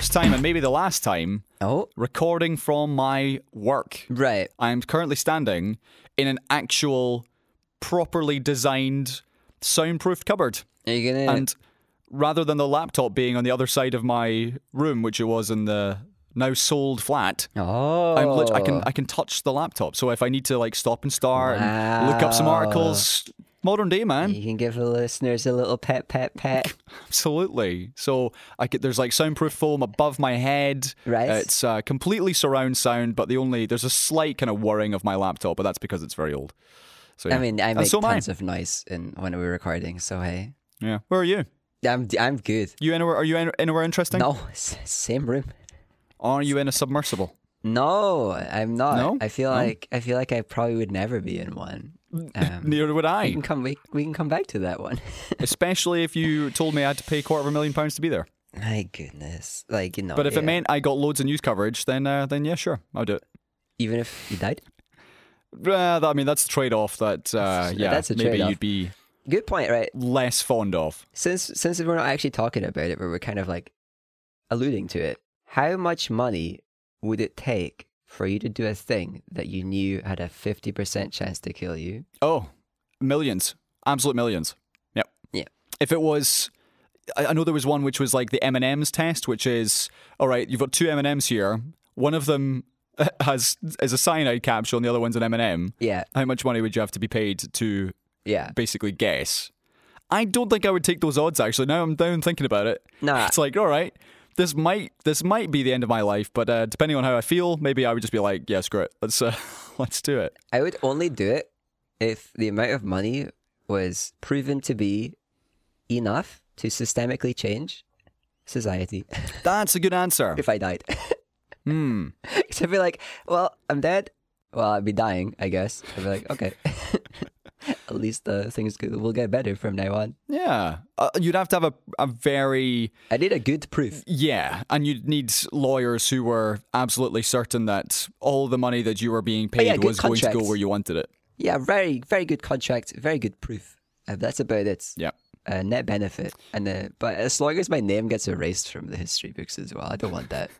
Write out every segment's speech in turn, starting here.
and for the first time and maybe the last time, Oh, recording from my work. right. I am currently standing in an actual, properly designed, soundproof cupboard. Are you gonna? And rather than the laptop being on the other side of my room, which it was in the now sold flat, oh, I'm lit- I can oh. I can touch the laptop. So if I need to like stop and start and look up some articles, modern day man, You can give the listeners a little pet, pet, pet. absolutely. So I get there's like soundproof foam above my head. Right. It's uh, completely surround sound, but the only there's a slight kind of whirring of my laptop, but that's because it's very old. So yeah. I mean, I make so am I. tons of noise in when we're recording. So hey, yeah. Where are you? I'm I'm good. You anywhere? Are you anywhere interesting? No, same room. Are you in a submersible? No, I'm not. No? I feel No? like I feel like I probably would never be in one. Um, Neither would we I. can come. We, we can come back to that one. Especially if you told me I had to pay a quarter of a million pounds to be there. My goodness, like you know. But if yeah. it meant I got loads of news coverage, then uh, then yeah, sure, I'll do it. even if you died, Uh, that- I mean, that's the trade-off that uh, yeah, That's a maybe you'd be good point, right? less fond of. Since since we're not actually talking about it, but we're kind of like alluding to it. How much money would it take for you to do a thing that you knew had a fifty percent chance to kill you? Oh, millions, absolute millions. Yep. Yeah. If it was, I, know there was one which was like the M and M's test, which is all right. You've got two M and M's here. One of them has is a cyanide capsule, and the other one's an M and m Yeah, How much money would you have to be paid to yeah. basically guess? I don't think I would take those odds. Actually, now I'm down thinking about it. Nah. It's like all right. This might this might be the end of my life, but uh, depending on how I feel, maybe I would just be like, yeah, screw it. Let's uh, let's do it. I would only do it if the amount of money was proven to be enough to systemically change society. That's a good answer. if I died, Hmm. because I'd be like, well, I'm dead. Well, I'd be dying, I guess. I'd be like, okay. At least uh, things will get better from now on. Yeah. Uh, you'd have to have a, a very, I need a good proof. yeah, and you'd need lawyers who were absolutely certain that all the money that you were being paid Oh, yeah, good was going to go where you wanted it. Yeah, very, very good contract, very good proof. Uh, that's about it. Yeah. Uh, net benefit, and uh, but as long as my name gets erased from the history books as well, I don't want that.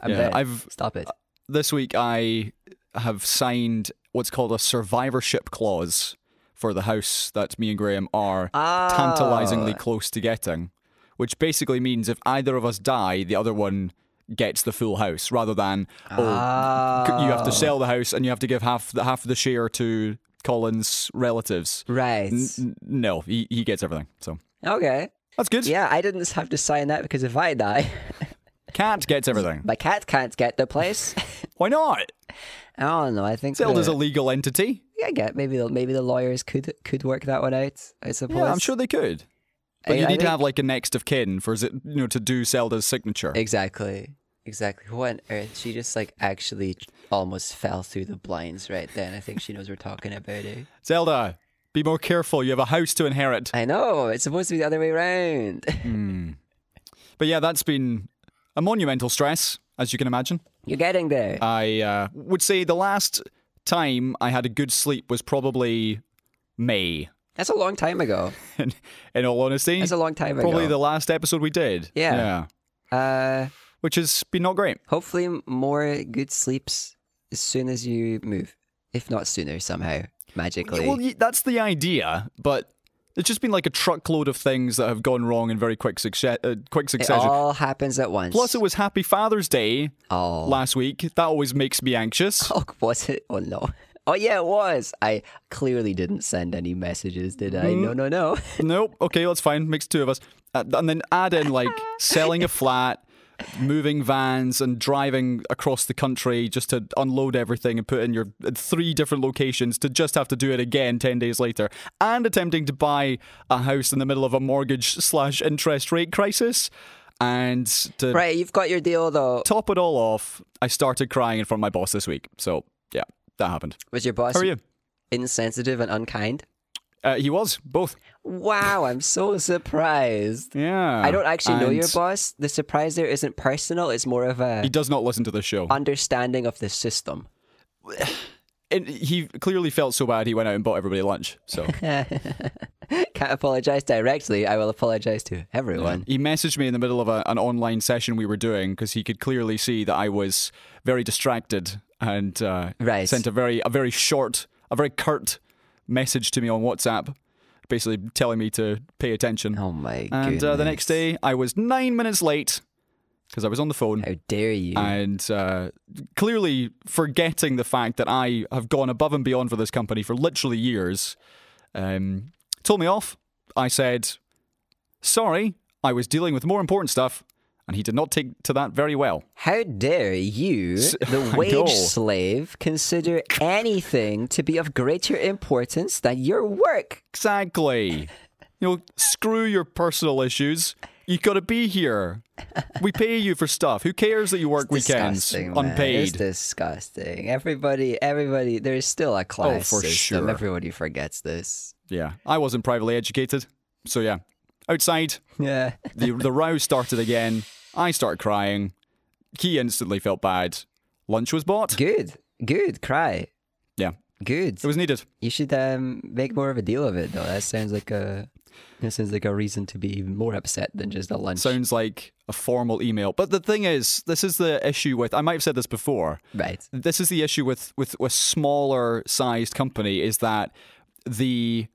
I'm Yeah, dead. I've- stop it. This week I have signed what's called a survivorship clause for the house that me and Graham are tantalizingly Ah. close to getting, which basically means if either of us die, the other one gets the full house rather than oh you have to sell the house and you have to give half the half the share to Colin's relatives. Right. N- n- no, he, he gets everything. So Okay. that's good. Yeah, I didn't have to sign that because if I die, Cat gets everything. my cat can't get the place. Why not? I don't know. I think Zelda's the, a legal entity. I get maybe the, maybe the lawyers could could work that one out. I suppose. Yeah, I'm sure they could. But I- you need to have like a next of kin for is it you know to do Zelda's signature. Exactly. Exactly. What on earth? She just like actually almost fell through the blinds right then. I think she knows we're talking about it. Zelda, be more careful. You have a house to inherit. I know. It's supposed to be the other way around. But yeah, that's been a monumental stress, as you can imagine. You're getting there. I uh, would say the last time I had a good sleep was probably May. That's a long time ago. In, in all honesty, That's a long time probably ago. Probably the last episode we did. Yeah. yeah, Uh, which has been not great. hopefully more good sleeps as soon as you move, if not sooner somehow magically. Well, that's the idea, but it's just been like a truckload of things that have gone wrong in very quick success. Uh, quick it all happens at once. Plus, it was Happy Father's Day oh, last week. That always makes me anxious. oh, was it? Oh no. Oh yeah, it was. I clearly didn't send any messages, did I? Mm-hmm. No, no, no. nope. Okay, that's fine. Makes two of us. Uh, and then add in like selling a flat, moving vans, and driving across the country just to unload everything and put in your uh, three different locations to just have to do it again 10 days later. And attempting to buy a house in the middle of a mortgage slash interest rate crisis. And to right, you've got your deal though. top it all off, I started crying in front of my boss this week. So, yeah, that happened. Was your boss How are you? insensitive and unkind? Uh, he was, both. Wow, I'm so surprised. Yeah. I don't actually know your boss. The surprise there isn't personal, it's more of a He does not listen to the show. understanding of the system. And he clearly felt so bad he went out and bought everybody lunch. So Can't apologize directly. I will apologize to everyone. He messaged me in the middle of a, an online session we were doing because he could clearly see that I was very distracted and uh, Right. sent a very a very short, a very curt message to me on WhatsApp, basically telling me to pay attention. Oh my and uh, the next day, I was nine minutes late because I was on the phone. How dare you? and uh, clearly forgetting the fact that I have gone above and beyond for this company for literally years, um, told me off. I said, sorry, I was dealing with more important stuff, and he did not take to that very well. How dare you, the wage slave, consider anything to be of greater importance than your work? Exactly. You know, screw your personal issues. You got to be here. We pay you for stuff. Who cares that you work weekends Disgusting, man. It's disgusting. Everybody, everybody, there's still a class Oh, for system. sure. Everybody forgets this. Yeah, I wasn't privately educated, so yeah. Outside, Yeah. the the row started again. I started crying. He instantly felt bad. Lunch was bought. Good. Good. Cry. Yeah, Good. it was needed. You should um, make more of a deal of it, though. That sounds like a that sounds like a reason to be even more upset than just a lunch. Sounds like a formal email. But the thing is, this is the issue with. I might have said this before. right. This is the issue with with a smaller sized company is that the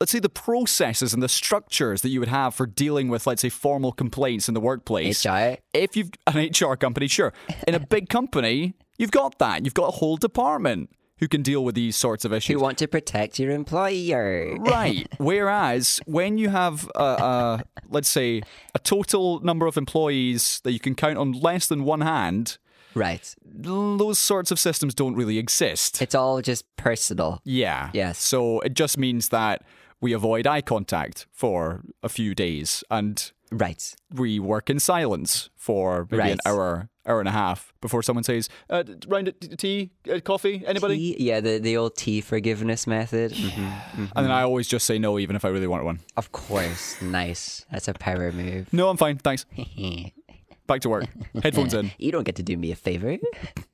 let's say the processes and the structures that you would have for dealing with let's say formal complaints in the workplace. HR. if you've an HR company, sure. In a big company, you've got that. You've got a whole department who can deal with these sorts of issues. You want to protect your employer. Right. Whereas when you have, a, a, let's say, a total number of employees that you can count on less than one hand, Right. those sorts of systems don't really exist. It's all just personal. yeah. Yes. So it just means that we avoid eye contact for a few days and Right. we work in silence for maybe an hour, hour and a half before someone says, uh, round of tea, uh, coffee, anybody? Tea, yeah, the, the old tea forgiveness method. Mhm. And then I always just say no, even if I really want one. Of course. Nice. That's a power move. No, I'm fine, thanks. Back to work. Headphones in. You don't get to do me a favor.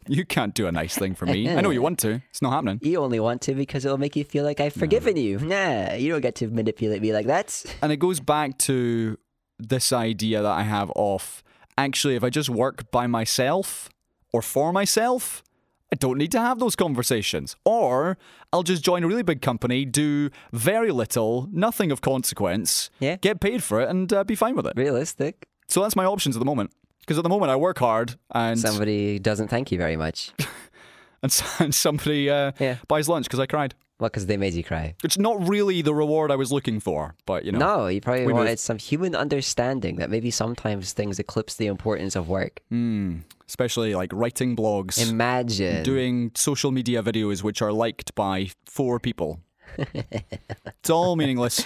You can't do a nice thing for me. I know you want to. It's not happening. You only want to because it'll make you feel like I've forgiven you. Nah, you don't get to manipulate me like that. And it goes back to this idea that I have of actually, if I just work by myself or for myself, I don't need to have those conversations. Or I'll just join a really big company, do very little, nothing of consequence, Yeah. get paid for it, and uh, be fine with it. Realistic. So that's my options at the moment. Because at the moment I work hard and Somebody doesn't thank you very much. and, and somebody uh, Yeah. buys lunch because I cried. Well, because they made you cry. It's not really the reward I was looking for, but you know. No, you probably wanted move. some human understanding that maybe sometimes things eclipse the importance of work. Mm, especially like writing blogs, Imagine. doing social media videos which are liked by four people. it's all meaningless.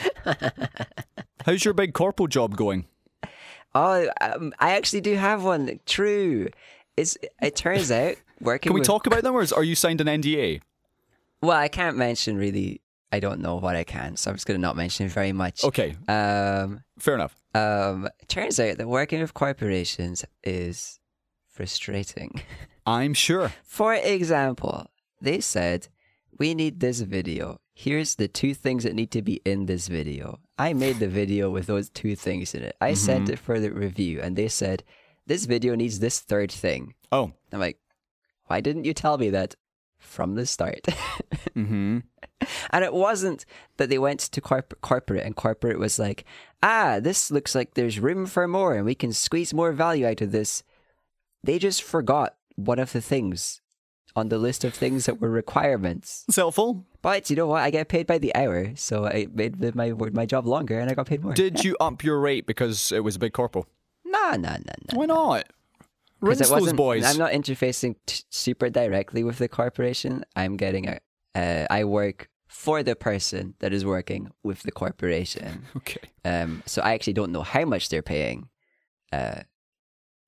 How's your big corpo job going? Oh, um, I actually do have one. True. It's, it turns out working Can we with- talk about them, or is, are you signed an NDA? Well, I can't mention really. I don't know what I can, so I'm just going to not mention very much. Okay, Um, fair enough. um, turns out that working with corporations is frustrating. I'm sure. For example, they said, We need this video. Here's the two things that need to be in this video. I made the video with those two things in it. I sent it for the review, and they said, This video needs this third thing. Oh, I'm like, Why didn't you tell me that from the start? mm-hmm. and it wasn't that they went to corp- corporate and corporate was like, Ah, this looks like there's room for more and we can squeeze more value out of this. They just forgot one of the things on the list of things that were requirements. It's helpful. But you know what? I get paid by the hour, so I made the, my my job longer and I got paid more. Did you up your rate because it was a big corpo? no, no, no, no. Why not? Rinse it those wasn't- boys. I'm not interfacing t- super directly with the corporation. I'm getting a. Uh, I work for the person that is working with the corporation. Okay. Um, so I actually don't know how much they're paying. Uh,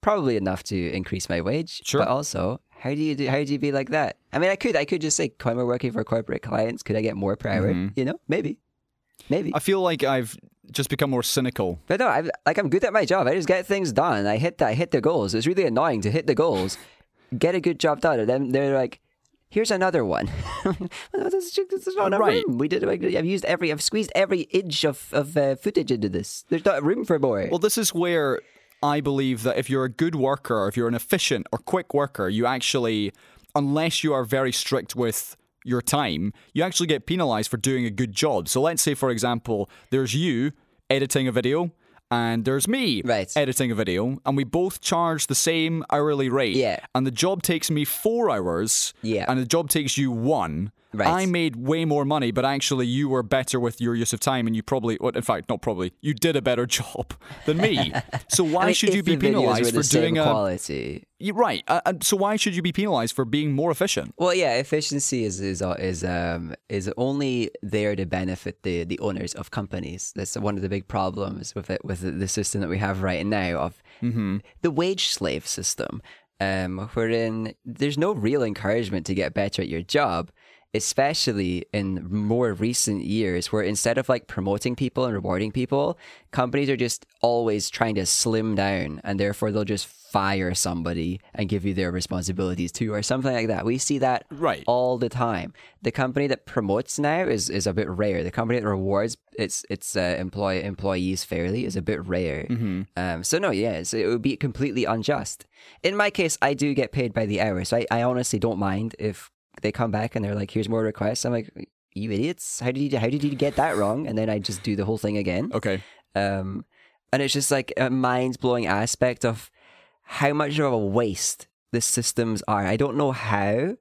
probably enough to increase my wage. Sure. But also, how do you do? How do you be like that? I mean, I could, I could just say, we're working for corporate clients, could I get more per hour? Mhm. You know, maybe, maybe. I feel like I've just become more cynical. But no, I'm like I'm good at my job. I just get things done. I hit that, I hit the goals. It's really annoying to hit the goals, get a good job done, and then they're like, Here's another one. this, is, this is not a Right. room. We did. I've used every. I've squeezed every inch of of uh, footage into this. There's not room for more. Well, this is where I believe that if you're a good worker, if you're an efficient or quick worker, you actually, unless you are very strict with your time, you actually get penalized for doing a good job. So let's say, for example, there's you editing a video. And there's me Right. editing a video, and we both charge the same hourly rate. Yeah. And the job takes me four hours. Yeah. And the job takes you one. Right. I made way more money, but actually you were better with your use of time, and you probably, well, in fact, not probably, you did a better job than me. So why I mean, should you be the videos were penalized for doing same a? quality? Right. Uh, uh, so why should you be penalized for being more efficient? Well, yeah, efficiency is is uh, is um is only there to benefit the the owners of companies. That's one of the big problems with it with the- the system that we have right now of the wage slave system, um, wherein there's no real encouragement to get better at your job. Especially in more recent years, where instead of like promoting people and rewarding people, companies are just always trying to slim down, and therefore they'll just fire somebody and give you their responsibilities too, or something like that. We see that Right. all the time. The company that promotes now is, is a bit rare. The company that rewards its its uh, employee employees fairly is a bit rare. Um, so no, yes, it would be completely unjust. In my case, I do get paid by the hour, so I, I honestly don't mind if they come back and they're like, "Here's more requests." I'm like, "You idiots! How did you how did you get that wrong?" And then I just do the whole thing again. Okay. Um, and it's just like a mind blowing aspect of how much of a waste the systems are. I don't know how.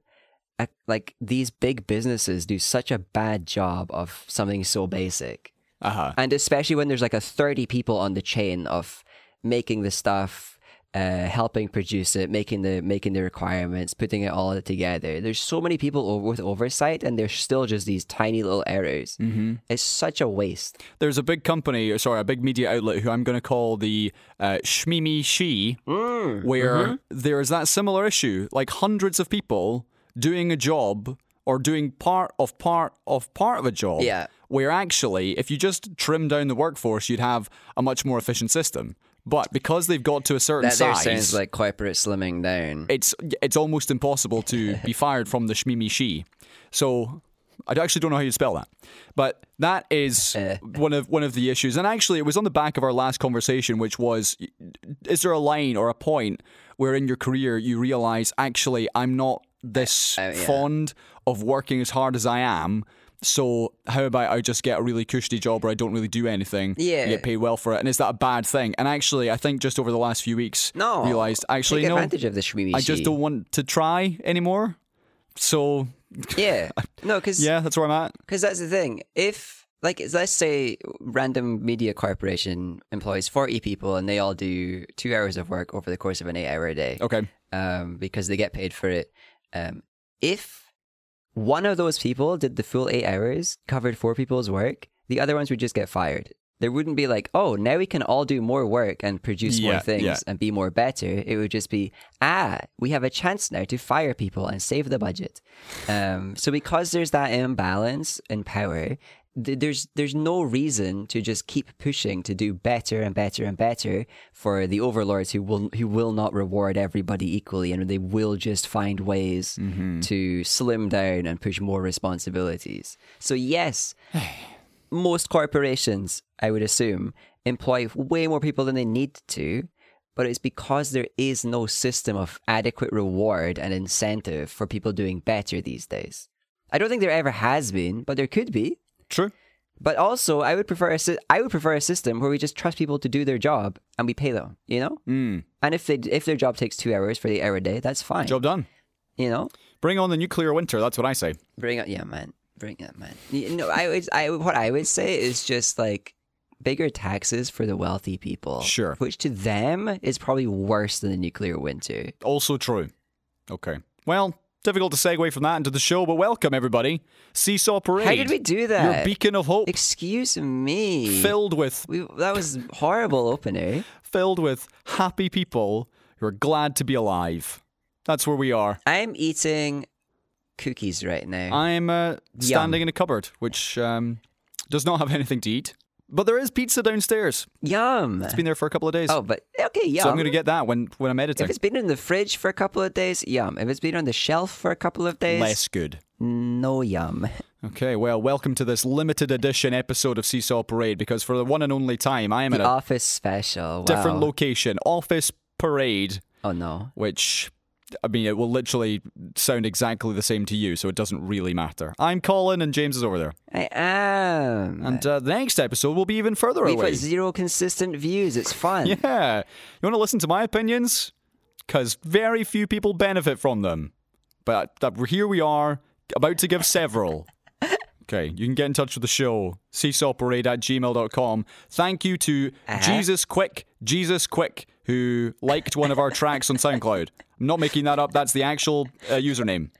Like these big businesses do such a bad job of something so basic, Uh huh. and especially when there's like a thirty people on the chain of making the stuff, uh, helping produce it, making the making the requirements, putting it all together. There's so many people o- with oversight, and there's still just these tiny little errors. Mm-hmm. It's such a waste. There's a big company, or sorry, a big media outlet who I'm going to call the uh, Shmimi She, Mm, where mm-hmm. there's that similar issue. Like hundreds of people doing a job or doing part of part of part of a job. Yeah. Where actually, if you just trim down the workforce, you'd have a much more efficient system. But because they've got to a certain That there size, sounds like corporate slimming down. it's it's almost impossible to be fired from the Shmimi She. So I actually don't know how you spell that, but that is eh. one of one of the issues. And actually, it was on the back of our last conversation, which was: is there a line or a point where in your career you realize actually I'm not this uh, uh, yeah. fond of working as hard as I am. So how about I just get a really cushy job where I don't really do anything, Yeah. and get paid well for it, and is that a bad thing? And actually, I think just over the last few weeks, No, realized actually no, advantage of the shmimi. I just don't want to try anymore. So Yeah, no, because yeah, that's where I'm at. Because that's the thing. If, like, let's say random media corporation employs 40 people and they all do two hours of work over the course of an eight hour day Okay. um, because they get paid for it. Um, if one of those people did the full eight hours, covered four people's work, the other ones would just get fired. There wouldn't be like, oh, now we can all do more work and produce Yeah, more things yeah. and be more better. It would just be, ah, we have a chance now to fire people and save the budget. Um, so because there's that imbalance in power, th- there's there's no reason to just keep pushing to do better and better and better for the overlords who will who will not reward everybody equally and they will just find ways mm-hmm. to slim down and push more responsibilities. So yes, most corporations, I would assume, employ way more people than they need to, but it's because there is no system of adequate reward and incentive for people doing better these days. I don't think there ever has been, but there could be. True. But also, I would prefer a sy- I would prefer a system where we just trust people to do their job and we pay them. You know, Mm. and if they if their job takes two hours for the hour a day, that's fine. Job done. You know, Bring on the nuclear winter. That's what I say. bring it, yeah, man, bring it, man. You know, I would, I what I would say is just like bigger taxes for the wealthy people. Sure. which to them is probably worse than the nuclear winter. Also true. Okay. Well, difficult to segue from that into the show, but welcome everybody. Seesaw Parade. How did we do that? Your beacon of hope, Excuse me. filled with we, that was horrible opener. filled with happy people who are glad to be alive. That's where we are. I'm eating cookies right now. I'm uh, standing in a cupboard, which um, does not have anything to eat. But there is pizza downstairs. Yum. It's been there for a couple of days. oh, but okay, yum. so I'm going to get that when, when I'm editing. if it's been in the fridge for a couple of days, yum. If it's been on the shelf for a couple of days, Less good. no yum. Okay, well, welcome to this limited edition episode of Seesaw Parade because for the one and only time I am in The a office special. Wow. different location, Office Parade, Oh no. which, I mean, it will literally sound exactly the same to you, so it doesn't really matter. I'm Colin and James is over there. I am. And uh, the next episode will be even further We've away. got zero consistent views. It's fun. Yeah. You want to listen to my opinions? Because very few people benefit from them. But uh, here we are, about to give several. Okay, you can get in touch with the show, seesawparade at gmail.com. Thank you to Uh-huh. Jesus Quick, Jesus Quick, who liked one of our tracks on SoundCloud. I'm not making that up, that's the actual uh, username.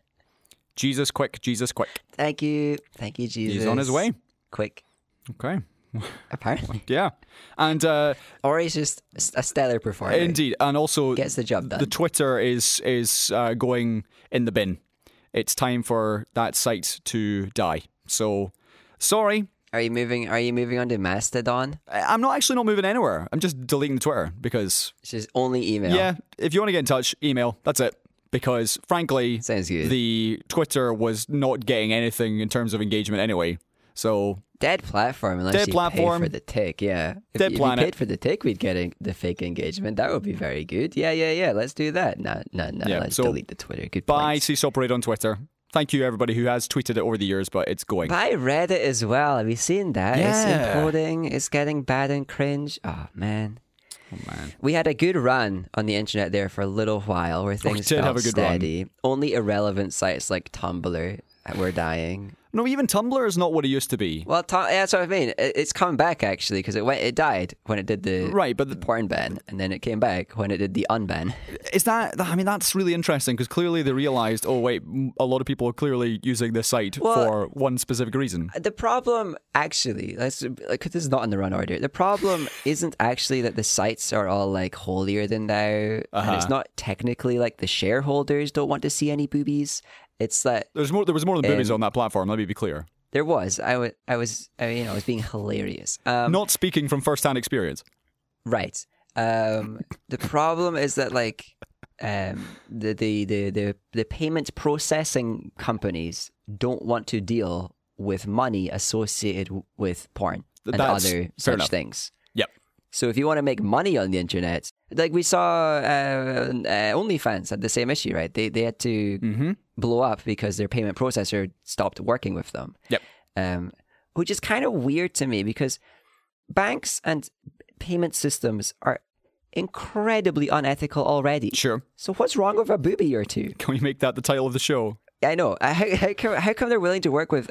Jesus Quick, Jesus Quick. Thank you. Thank you, Jesus. He's on his way. Quick. Okay, Apparently. yeah. And uh, Or he's just a stellar performer. Indeed, and also Gets the job done. The Twitter is is uh, going in the bin. It's time for that site to die. So, sorry, Are you moving? Are you moving on to Mastodon? I'm not actually not moving anywhere. I'm just deleting the Twitter because It's just only email. yeah, if you want to get in touch, email. That's it. Because frankly, Sounds good. the Twitter was not getting anything in terms of engagement anyway. So Dead platform unless Dead you platform. pay for the tick. Yeah. If, Dead you- if planet. paid for the tick, we'd get the fake engagement. That would be very good. Yeah, yeah, yeah. Let's do that. No, no, no. Yeah, let's so delete the Twitter. Good bye. Seesaw Parade on Twitter. Thank you everybody who has tweeted it over the years, but it's going. Buy Reddit as well. Have you seen that? Yeah. It's imploding. It's getting bad and cringe. Oh man. Oh man. We had a good run on the internet there for a little while where oh, things did felt have a good run. steady. Only irrelevant sites like Tumblr were dying. No, even Tumblr is not what it used to be. Well, yeah, that's what I mean. It- It's come back actually because it went, it died when it did the Right, but the the- porn ban, and then it came back when it did the unban. Is that? I mean, that's really interesting because clearly they realized. Oh wait, a lot of people are clearly using this site Well- for one specific reason. The problem, actually, let's like this is not in the run order. The problem isn't actually that the sites are all like holier than thou, and Uh-huh. it's not technically like the shareholders don't want to see any boobies. It's that There's more. There was more than boobies on that platform. Let me be clear. there was. I was. I was. I, you know, I was being hilarious. Um, Not speaking from first-hand experience. Right. Um, the problem is that like um, the, the the the the payment processing companies don't want to deal with money associated with porn and That's other such enough. things. So if you want to make money on the internet, like we saw, uh, uh, OnlyFans had the same issue, right? They they had to Mm-hmm. blow up because their payment processor stopped working with them Yep. um, which is kind of weird to me because banks and payment systems are incredibly unethical already. Sure. So what's wrong with a booby or two? Can we make that the title of the show? I know. How, how, come, how come they're willing to work with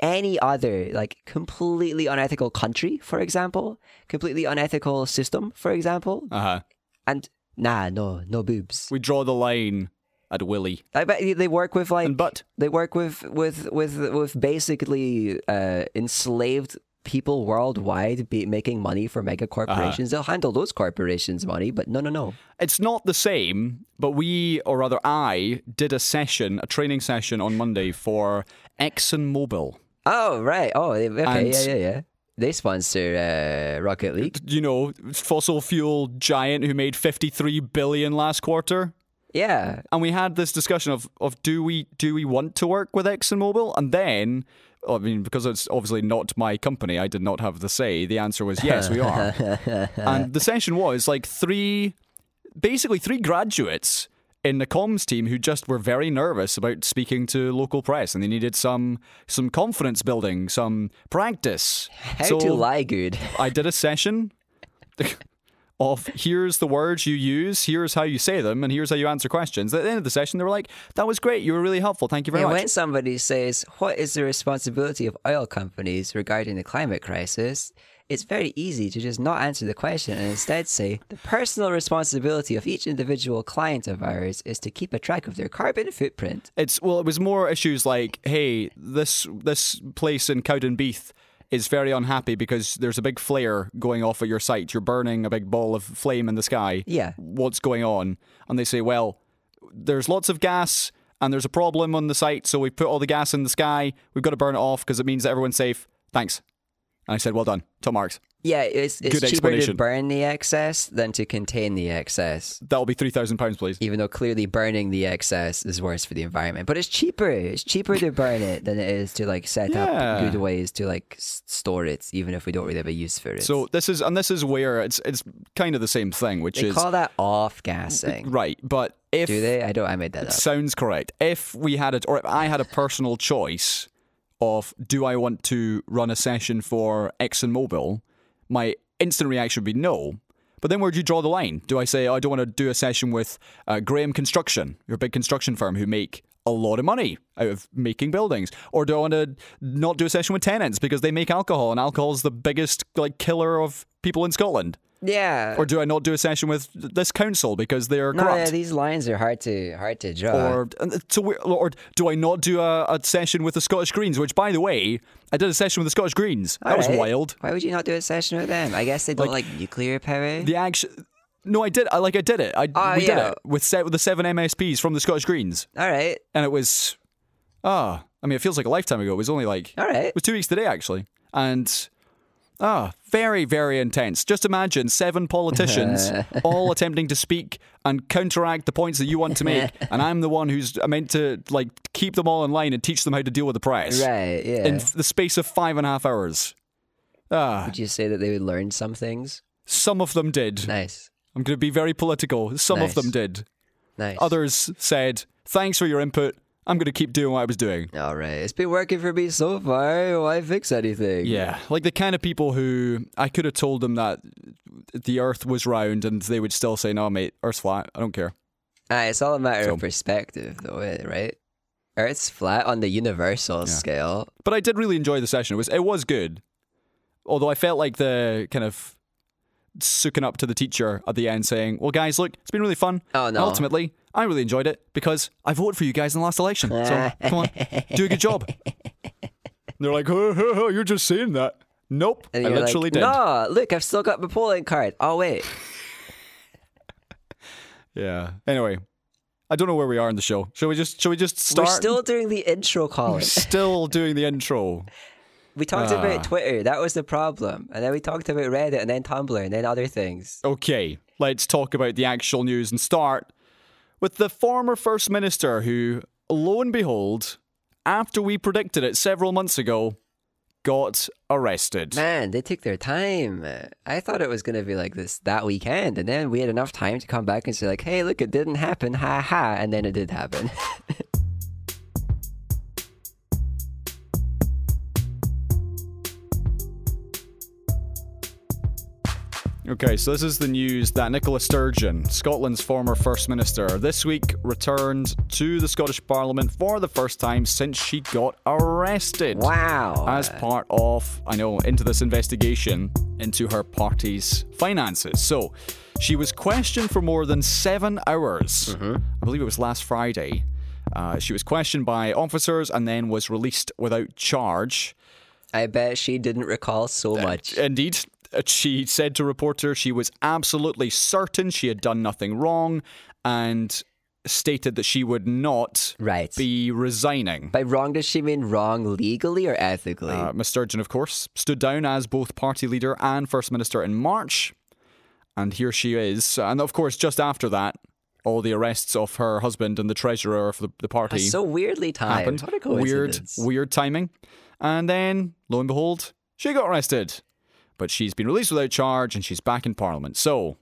any other like completely unethical country, for example, completely unethical system, for example, Uh huh. and nah, no, no boobs. We draw the line at Willie I bet they work with like and Butt. They work with with with with basically uh, enslaved people worldwide be making money for mega corporations. They'll handle those corporations' money, but no, no, no. It's not the same, but we, or rather I, did a session, a training session on Monday for ExxonMobil. Oh right. Oh they- okay. And- yeah, yeah, yeah. They sponsor uh, Rocket League. You know, fossil fuel giant who made 53 billion last quarter. Yeah. and we had this discussion of of do we do we want to work with ExxonMobil? And then, I mean, because it's obviously not my company, I did not have the say. The answer was yes, we are. and the session was like three, basically three graduates in the comms team who just were very nervous about speaking to local press, and they needed some some confidence building, some practice. How so to lie good. I did a session of here's the words you use, here's how you say them, and here's how you answer questions. At the end of the session, they were like, "That was great. You were really helpful. Thank you very And much." when somebody says, What is the responsibility of oil companies regarding the climate crisis? It's very easy to just not answer the question and instead say, The personal responsibility of each individual client of ours is to keep a track of their carbon footprint. It's well, it was more issues like, "Hey, this this place in Cowdenbeath." Is very unhappy because there's a big flare going off at your site. You're burning a big ball of flame in the sky. Yeah. What's going on? And they say, well, there's lots of gas and there's a problem on the site, so we put all the gas in the sky. We've got to burn it off because it means that everyone's safe. Thanks. And I said, well done, Tom marks. Yeah, it's, it's Good cheaper to burn the excess than to contain the excess. That'll be three thousand pounds, please. Even though clearly burning the excess is worse for the environment, but it's cheaper. It's cheaper to burn it than it is to like set Yeah. up good ways to like store it, even if we don't really have a use for it. So this is and this is where it's it's kind of the same thing, which they is call that off gassing. right. But if Do they? I don't. I made that up. sounds correct, if we had it, or if I had a personal choice of do I want to run a session for ExxonMobil, my instant reaction would be no. But then where do you draw the line? Do I say oh, I don't want to do a session with uh, Graham Construction, your big construction firm who make a lot of money out of making buildings, or do I want to not do a session with Tennent's because they make alcohol and alcohol is the biggest like killer of people in Scotland? Yeah. Or do I not do a session with this council because they're no, corrupt? yeah, these lines are hard to hard to draw. or so or do I not do a, a session with the Scottish Greens? Which, by the way, I did a session with the Scottish Greens. That was wild. Why would you not do a session with them? I guess they don't like, nuclear power. The action. No, I did. I like I did it. I Oh, we did it with set with the seven MSPs from the Scottish Greens, all right, and it was ah. I mean, it feels like a lifetime ago. It was only like all right. it was two weeks today actually, and ah, very very intense. Just imagine seven politicians all attempting to speak and counteract the points that you want to make, and I'm the one who's meant to like keep them all in line and teach them how to deal with the press Right, yeah. in the space of five and a half hours. Ah, Would you say that they would learn some things? some of them did. Nice, I'm going to be very political. Some of them did. nice. Others said, "Thanks for your input. I'm going to keep doing what I was doing." All right, it's been working for me so far. Why fix anything? Yeah, like the kind of people who I could have told them that the Earth was round, and they would still say, "No, mate, Earth's flat. I don't care." Ah, it's all a matter So- of perspective, though, eh, right? Earth's flat on the universal scale. But I did really enjoy the session. It was it was good, although I felt like the kind of sucking up to the teacher at the end, saying, "Well, guys, look, it's been really fun. Oh, And no. ultimately, I really enjoyed it because I voted for you guys in the last election. So come on, do a good job." They're like, "Oh, oh, oh, "You're just saying that." Nope, And I literally like, did. No, look, I've still got my polling card. Oh wait, Yeah. Anyway, I don't know where we are in the show. Shall we just shall we just start? we're still doing the intro, Colin. still doing the intro. We talked Ah. about Twitter. That was the problem, and then we talked about Reddit, and then Tumblr, and then other things. Okay, let's talk about the actual news and start with the former First Minister who, lo and behold, after we predicted it several months ago, got arrested. Man, they took their time. I thought it was going to be like this that weekend, and then we had enough time to come back and say like, "Hey, look, it didn't happen, ha ha," and then it did happen. Okay, so this is the news that Nicola Sturgeon, Scotland's former First Minister, this week returned to the Scottish Parliament for the first time since she got arrested. wow. as part of, I know, into this investigation into her party's finances. So she was questioned for more than seven hours. I believe it was last Friday. Uh, she was questioned by officers and then was released without charge. I bet she didn't recall so much. Indeed, uh, she said to reporter she was absolutely certain she had done nothing wrong and stated that she would not Right. be resigning. By wrong, does she mean wrong legally or ethically? Uh, Miss Sturgeon, of course, stood down as both party leader and First Minister in March. And here she is. And of course, just after that, all the arrests of her husband and the treasurer of the, the party so weirdly timed. happened. Weird, weird timing. And then, lo and behold, she got arrested. But she's been released without charge and she's back in Parliament. So,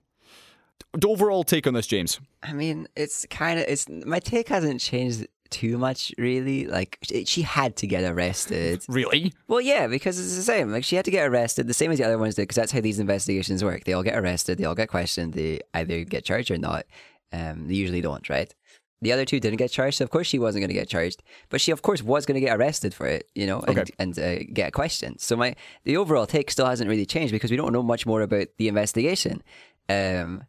overall take on this, James. I mean, it's kind of it's my take hasn't changed too much really. Like she, she had to get arrested. Really? Well, yeah, because it's the same. Like she had to get arrested, the same as the other ones did, because that's how these investigations work. They all get arrested, they all get questioned, they either get charged or not. Um, they usually don't, right? The other two didn't get charged, so of course she wasn't going to get charged, but she of course was going to get arrested for it, you know, and, Okay. and uh, get questioned. So my the overall take still hasn't really changed because we don't know much more about the investigation. Um,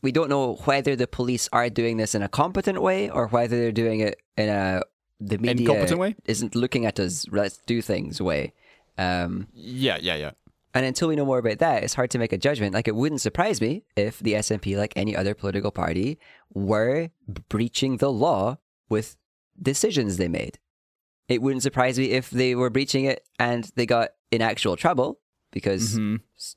we don't know whether the police are doing this in a competent way or whether they're doing it in a the media Incompetent way? isn't looking at us let's do things way. Um, Yeah, yeah, yeah. And until we know more about that, it's hard to make a judgment. Like it wouldn't surprise me if the SNP, like any other political party, were breaching the law with decisions they made. It wouldn't surprise me if they were breaching it and they got in actual trouble because Mm-hmm.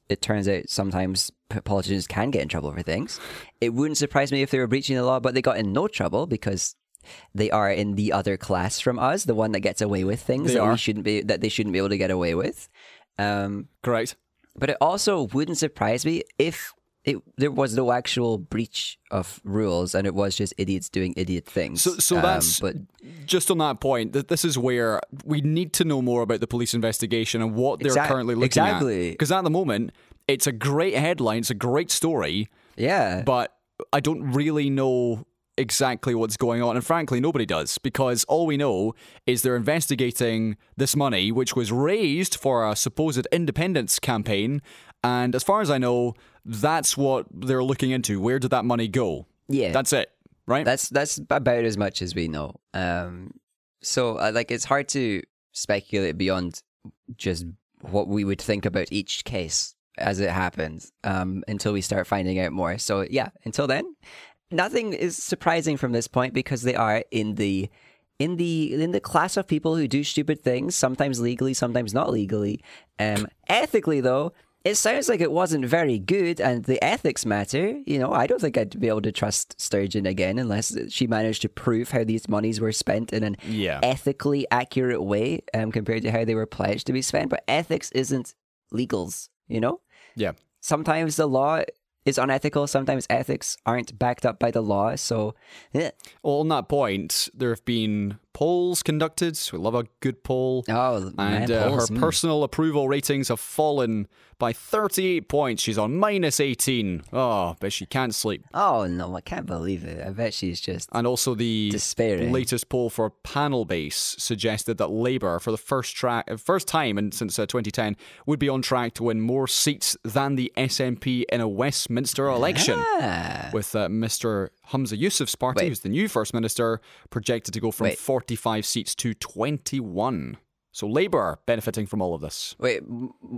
it turns out sometimes politicians can get in trouble for things. It wouldn't surprise me if they were breaching the law, but they got in no trouble because they are in the other class from us, the one that gets away with things They that are. we shouldn't be that they shouldn't be able to get away with. Um, Correct. but it also wouldn't surprise me if it there was no actual breach of rules and it was just idiots doing idiot things. So, so Um, that's but just on that point. That this is where we need to know more about the police investigation and what they're Exact- currently looking exactly. at. Because at the moment, it's a great headline, it's a great story, yeah, but I don't really know exactly what's going on. And frankly, nobody does because all we know is they're investigating this money, which was raised for a supposed independence campaign. And as far as I know, that's what they're looking into. Where did that money go? yeah, That's it, right? That's that's about as much as we know. Um, so uh, like it's hard to speculate beyond just what we would think about each case as it happens um, until we start finding out more. So yeah, until then, nothing is surprising from this point because they are in the in the in the class of people who do stupid things, sometimes legally, sometimes not legally. Um, ethically though, it sounds like it wasn't very good, and the ethics matter. You know, I don't think I'd be able to trust Sturgeon again unless she managed to prove how these monies were spent in an Yeah. ethically accurate way um, compared to how they were pledged to be spent. But ethics isn't legals, you know? yeah. Sometimes the law is unethical, sometimes ethics aren't backed up by the law. So, eh. Well, on that point, there have been polls conducted. We love a good poll. oh, man, and uh, her mm. personal approval ratings have fallen by 38 points. She's on minus 18. Oh, but she can't sleep. Oh, no, I can't believe it. I bet she's just. And also, the Despairing. latest poll for Panelbase suggested that Labour, for the first track, uh, first time in, since uh, 2010, would be on track to win more seats than the SNP in a Westminster election. Ah. With uh, Mr. Hamza Yousaf's party, Wait. who's the new First Minister, projected to go from Wait. 45 seats to 21. So Labour benefiting from all of this. Wait,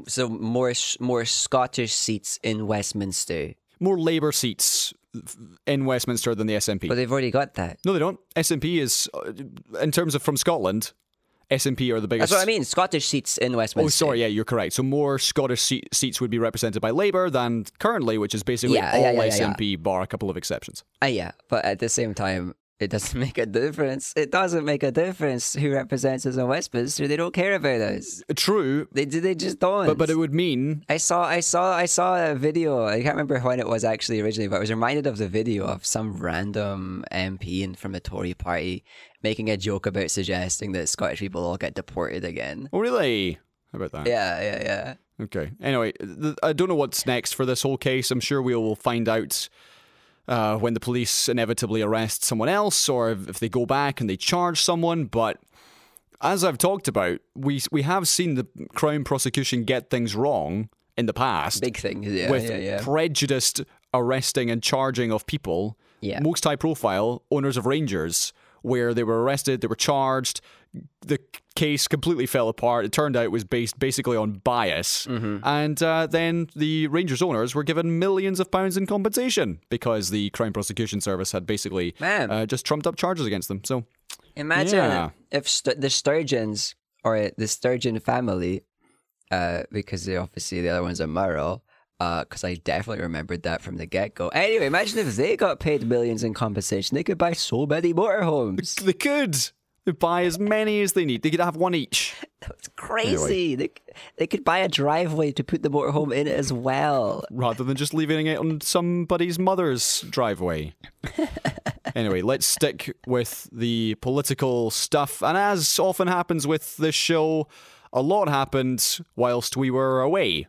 so more more Scottish seats in Westminster, More Labour seats in Westminster than the SNP. but they've already got that. no, they don't. SNP is, uh, in terms of from Scotland, SNP are the biggest. That's what I mean. Scottish seats in Westminster. Oh, sorry, yeah, you're correct. So more Scottish seat, seats would be represented by Labour than currently, which is basically Yeah, all yeah, yeah. SNP, bar a couple of exceptions. Uh, yeah, but at the same time, it doesn't make a difference. It doesn't make a difference who represents us in Westminster. They don't care about us. True, They they just don't. but but it would mean I saw I saw I saw a video. I can't remember when it was actually originally, but I was reminded of the video of some random MP in, from the Tory party making a joke about suggesting that Scottish people all get deported again. oh really? How about that? Yeah, yeah, yeah. Okay. Anyway, th- I don't know what's next for this whole case. I'm sure we will find out uh, when the police inevitably arrest someone else, or if, they go back and they charge someone. But as I've talked about, we we have seen the Crown prosecution get things wrong in the past Big things. Yeah, with yeah, yeah. prejudiced arresting and charging of people. Yeah. Most high profile owners of Rangers, where they were arrested, they were charged. The case completely fell apart. It turned out it was based basically on bias. Mm-hmm. And uh, then the Rangers owners were given millions of pounds in compensation because the Crown Prosecution Service had basically uh, just trumped up charges against them. So, Imagine Yeah. if st- the Sturgeons or the Sturgeon family, uh, because they obviously the other one's a Murrell, because I definitely remembered that from the get go. Anyway, imagine if they got paid millions in compensation, they could buy so many motorhomes. they could buy as many as they need. They could have one each. It's crazy. They, they could buy a driveway to put the motorhome in as well. rather than just leaving it on somebody's mother's driveway. anyway, let's stick with the political stuff. And as often happens with this show, a lot happened whilst we were away.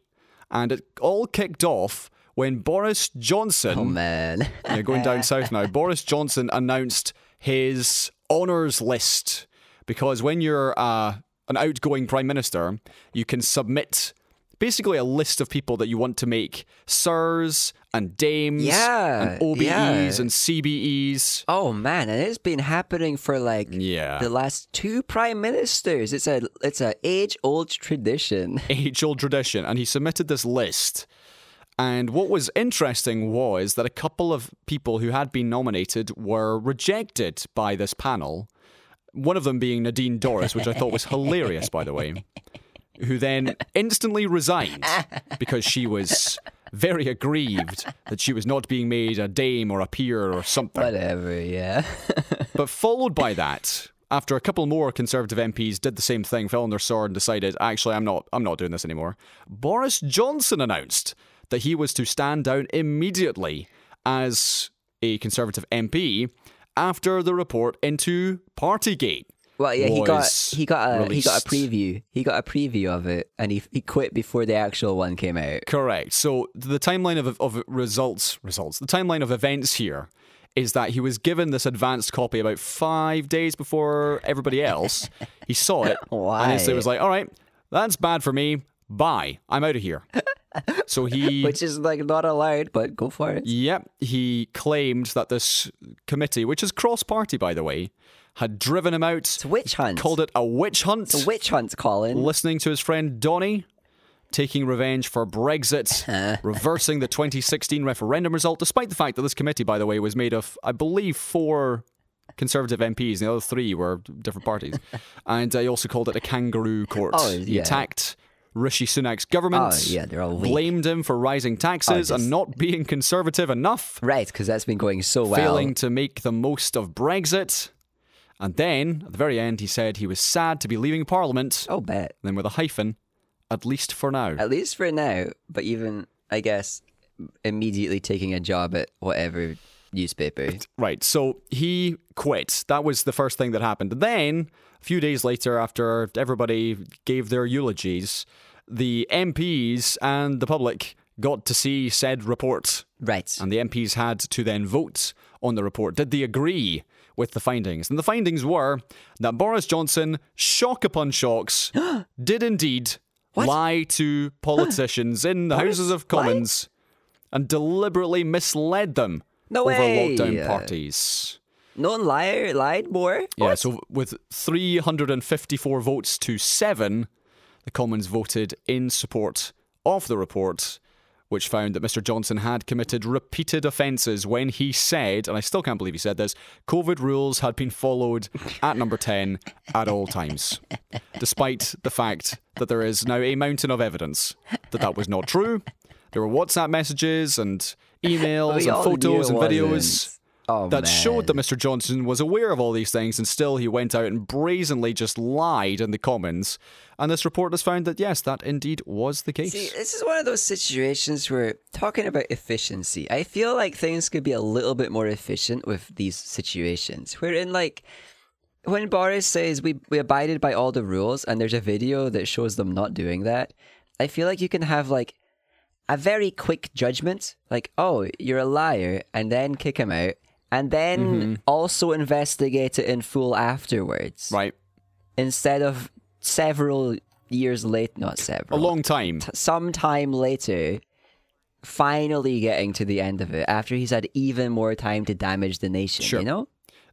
And it all kicked off when Boris Johnson, Oh man. yeah, going down south now, Boris Johnson announced his honours list. Because when you're uh, an outgoing prime minister, you can submit basically a list of people that you want to make sirs and dames Yeah, and OBEs yeah. and CBEs. Oh man, and it's been happening for like Yeah. the last two prime ministers. It's a it's a age old tradition. age old tradition, and he submitted this list. And what was interesting was that a couple of people who had been nominated were rejected by this panel. One of them being Nadine Dorries, which I thought was hilarious, by the way. who then instantly resigned because she was very aggrieved that she was not being made a dame or a peer or something. Whatever, yeah. But followed by that, after a couple more Conservative MPs did the same thing, fell on their sword and decided, actually, I'm not, I'm not doing this anymore. Boris Johnson announced that he was to stand down immediately as a Conservative MP after the report into Partygate. Well, yeah, he got he got a he got a preview. He got a preview of it, and he he quit before the actual one came out. Correct. So the timeline of, of results, results, the timeline of events here is that he was given this advanced copy about five days before everybody else. he saw it and instantly was like, "All right, that's bad for me. Bye. I'm out of here." so he. Which is like not allowed, but go for it. Yep, he claimed that this committee, which is cross-party by the way, had driven him out, It's a witch hunt. called it a witch hunt. It's a witch hunt, Colin. listening to his friend Donny, taking revenge for Brexit, reversing the 2016 referendum result, despite the fact that this committee, by the way, was made of, I believe, four Conservative MPs, and the other three were different parties. and uh, he also called it a kangaroo court. Oh, He yeah. attacked Rishi Sunak's government, Oh, yeah, they're all weak. blamed him for rising taxes Oh, and not being conservative enough, Right, because that's been going so well. failing to make the most of Brexit. And then, at the very end, he said he was sad to be leaving Parliament Oh, bet. then with a hyphen, at least for now. At least for now, but even I guess immediately taking a job at whatever newspaper. Right, so he quit. That was the first thing that happened. Then, a few days later, after everybody gave their eulogies, the MPs and the public got to see said report. Right. And the MPs had to then vote on the report. Did they agree with the findings? And the findings were that Boris Johnson, shock upon shocks, did indeed lie to politicians in the Houses of what? Commons and deliberately misled them No over way. lockdown parties. No one lied more. Yeah, so with 354 votes to seven, the Commons voted in support of the report, which found that Mr. Johnson had committed repeated offences when he said, and I still can't believe he said this, COVID rules had been followed at number 10 at all times, despite the fact that there is now a mountain of evidence that that was not true. There were WhatsApp messages and emails We and photos and videos wasn't. Oh, that man. showed that Mr. Johnson was aware of all these things and still he went out and brazenly just lied in the Commons. And this report has found that yes, that indeed was the case. See, this is one of those situations where talking about efficiency, I feel like things could be a little bit more efficient with these situations. Wherein, like, when Boris says we, we abided by all the rules and there's a video that shows them not doing that, I feel like you can have, like, a very quick judgment, like, oh, you're a liar, and then kick him out, and then Mm-hmm. also investigate it in full afterwards. right. Instead of several years late, not several. A long time. some time later, finally getting to the end of it after he's had even more time to damage the nation. Sure. You know?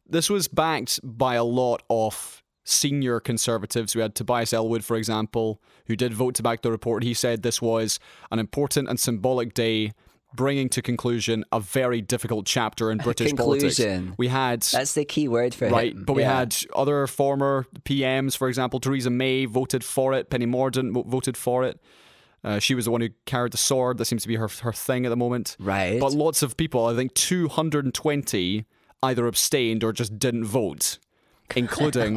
This was backed by a lot of senior conservatives. We had Tobias Ellwood, for example, who did vote to back the report. He said this was an important and symbolic day, bringing to conclusion a very difficult chapter in British politics. Conclusion. We had That's the key word for it. Right, him. but we Yeah. had other former PMs, for example, Theresa May voted for it, Penny Mordaunt mo- voted for it. Uh, she was the one who carried the sword. That seems to be her her thing at the moment. Right. But lots of people, I think 220, either abstained or just didn't vote, including.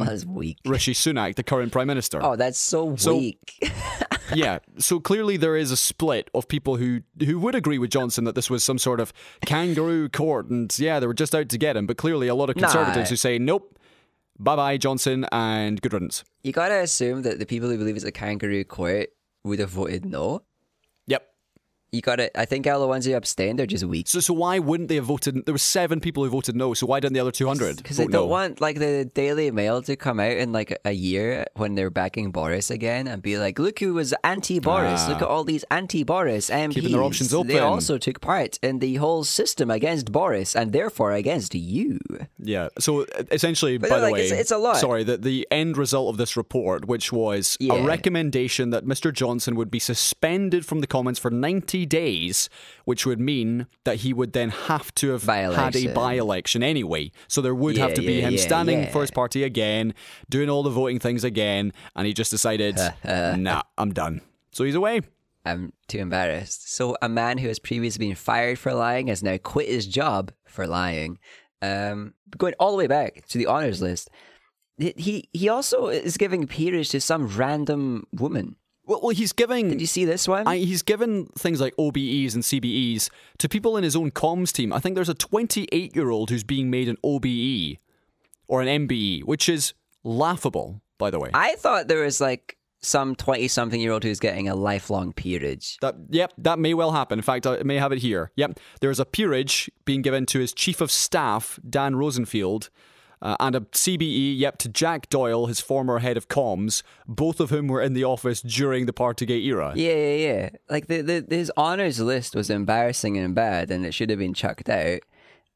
Rishi Sunak, the current prime minister. Oh, that's so, So- weak. Yeah, so clearly there is a split of people who who would agree with Johnson that this was some sort of kangaroo court, and yeah, they were just out to get him. But clearly, a lot of Nah. conservatives who say nope, bye bye Johnson, and good riddance. you gotta assume that the people who believe it's a kangaroo court would have voted no. You got it. I think all the ones who abstained are just weak. So so why wouldn't they have voted? There were seven people who voted no. So why didn't the other two hundred? Because they don't no? want like the Daily Mail to come out in like a year when they're backing Boris again and be like, "Look who was anti-Boris! Look at all these anti-Boris MPs. Ah. Keeping their options open. They also took part in the whole system against Boris and therefore against you." Yeah. So essentially, But by the like, way, it's- it's a lot. Sorry, that the end result of this report, which was Yeah. a recommendation that Mr. Johnson would be suspended from the Commons for ninety 20 days, which would mean that he would then have to have had a By-election. anyway. So there would have Yeah, to be him yeah, standing yeah. for his party again, doing all the voting things again, and he just decided, nah, I'm done. So he's away. I'm too embarrassed. So, a man who has previously been fired for lying has now quit his job for lying. Um, going all the way back to the honors list, he he- he also is giving peerage to some random woman. Well, well he's giving. Did you see this one? I, he's given things like OBEs and CBEs to people in his own comms team. I think there's a 28 year old who's being made an OBE or an MBE, which is laughable, by the way. I thought there was like some twenty-something year old who's getting a lifelong peerage. That yep, that may well happen. In fact, I may have it here. Yep, there's a peerage being given to his chief of staff, Dan Rosenfield, uh, and a CBE. Yep, to Jack Doyle, his former head of comms, both of whom were in the office during the Partygate era. Yeah, yeah, yeah. Like the, the his honors list was embarrassing and bad, and it should have been chucked out.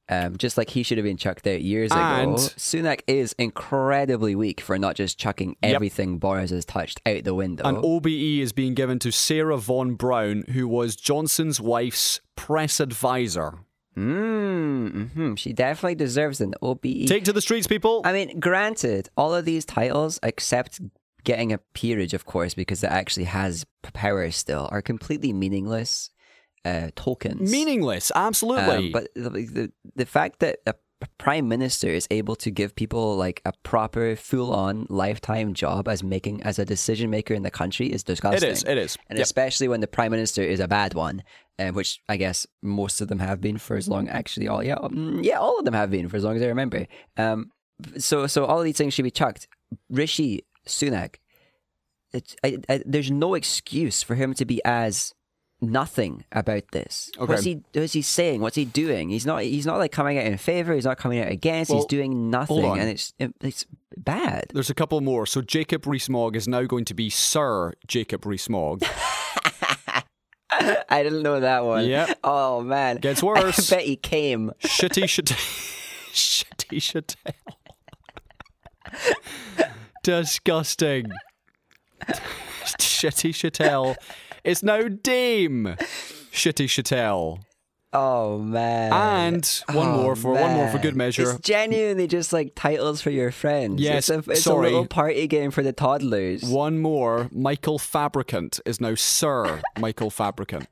Um, just like he should have been chucked out years And- ago. Sunak is incredibly weak for not just chucking everything Boris has touched out the window. An OBE is being given to Sarah Vaughan Brown, who was Johnson's wife's press advisor. Mm, hmm She definitely deserves an OBE. Take to the streets, people. I mean, granted, all of these titles, except getting a peerage, of course, because it actually has power still, are completely meaningless uh, tokens. Meaningless, absolutely. Um, but the, the the fact that a prime minister is able to give people like a proper, full-on lifetime job as making as a decision maker in the country is disgusting. is. It is. And Yep. especially when the prime minister is a bad one, uh, which I guess most of them have been for as long. Actually, all yeah, mm, yeah, all of them have been for as long as I remember. Um, so so all of these things should be chucked. Rishi Sunak, it, I, I, there's no excuse for him to be as nothing about this. Okay. What's he what's he saying? What's he doing? He's not he's not like coming out in favor. He's not coming out against. Well, he's doing nothing, and it's it's bad. There's a couple more. So Jacob Rees-Mogg is now going to be Sir Jacob Rees-Mogg. I didn't know that one. Yep. Oh man. Gets worse. I bet he came. Shitty Chatel. Shitty Chatel. Disgusting. Shitty Chatel. It's now Dame Shitty Chatel. Oh man. And one Oh, more for one more for good measure. It's genuinely just like titles for your friends. Yes, It's a, it's sorry. a little party game for the toddlers. One more. Michael Fabricant is now Sir Michael Fabricant.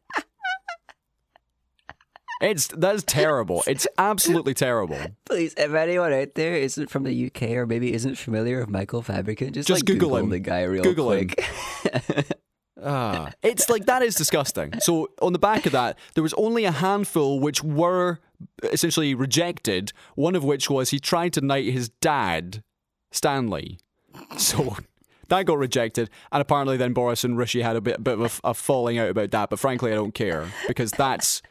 It's that's terrible. It's absolutely terrible. Please, if anyone out there isn't from the UK or maybe isn't familiar with Michael Fabricant, just, Just like Google Google, him. the guy real Google him. Ah, it's like that is disgusting. So on the back of that, there was only a handful which were essentially rejected. One of which was he tried to knight his dad, Stanley. So that got rejected, and apparently then Boris and Rishi had a bit, bit of a, a falling out about that. But frankly, I don't care because that's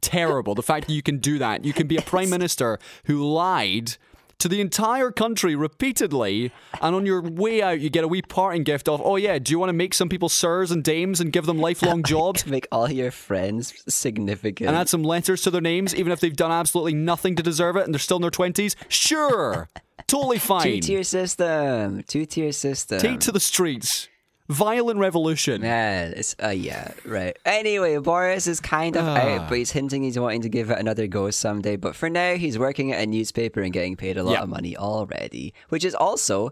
terrible. The fact that you can do that, you can be a prime minister who lied. To the entire country repeatedly, and on your way out, you get a wee parting gift of, oh yeah, do you want to make some people sirs and dames and give them lifelong jobs? make all your friends significant. and add some letters to their names, even if they've done absolutely nothing to deserve it and they're still in their 20s? Sure. Totally fine. Two tier system. Two tier system. Take to the streets. Violent revolution. Man, it's uh yeah, right. Anyway, Boris is kind of Ah. out, but he's hinting he's wanting to give it another go someday. But for now, he's working at a newspaper and getting paid a lot Yeah. of money already, which is also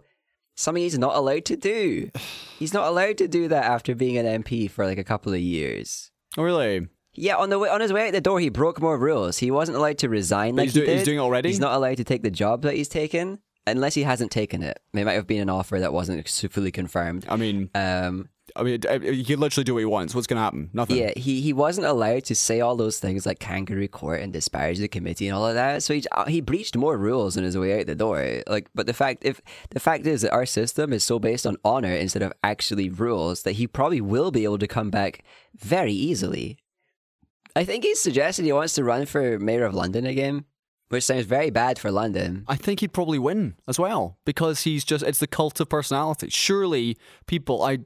something he's not allowed to do. He's not allowed to do that after being an MP for like a couple of years. Oh, really? Yeah, on the way on his way out the door, he broke more rules. He wasn't allowed to resign like he's he do- he's doing it already? He's not allowed to take the job that he's taken unless he hasn't taken it. It might have been an offer that wasn't fully confirmed. I mean, Um, I mean, he can literally do what he wants. What's going to happen? Nothing. Yeah, he, he wasn't allowed to say all those things like kangaroo court and disparage the committee and all of that. So he uh, he breached more rules on his way out the door. Like, but the fact if the fact is that our system is so based on honor instead of actually rules that he probably will be able to come back very easily. I think he's suggested he wants to run for mayor of London again, which sounds very bad for London. I think he'd probably win as well because he's just it's the cult of personality. Surely people I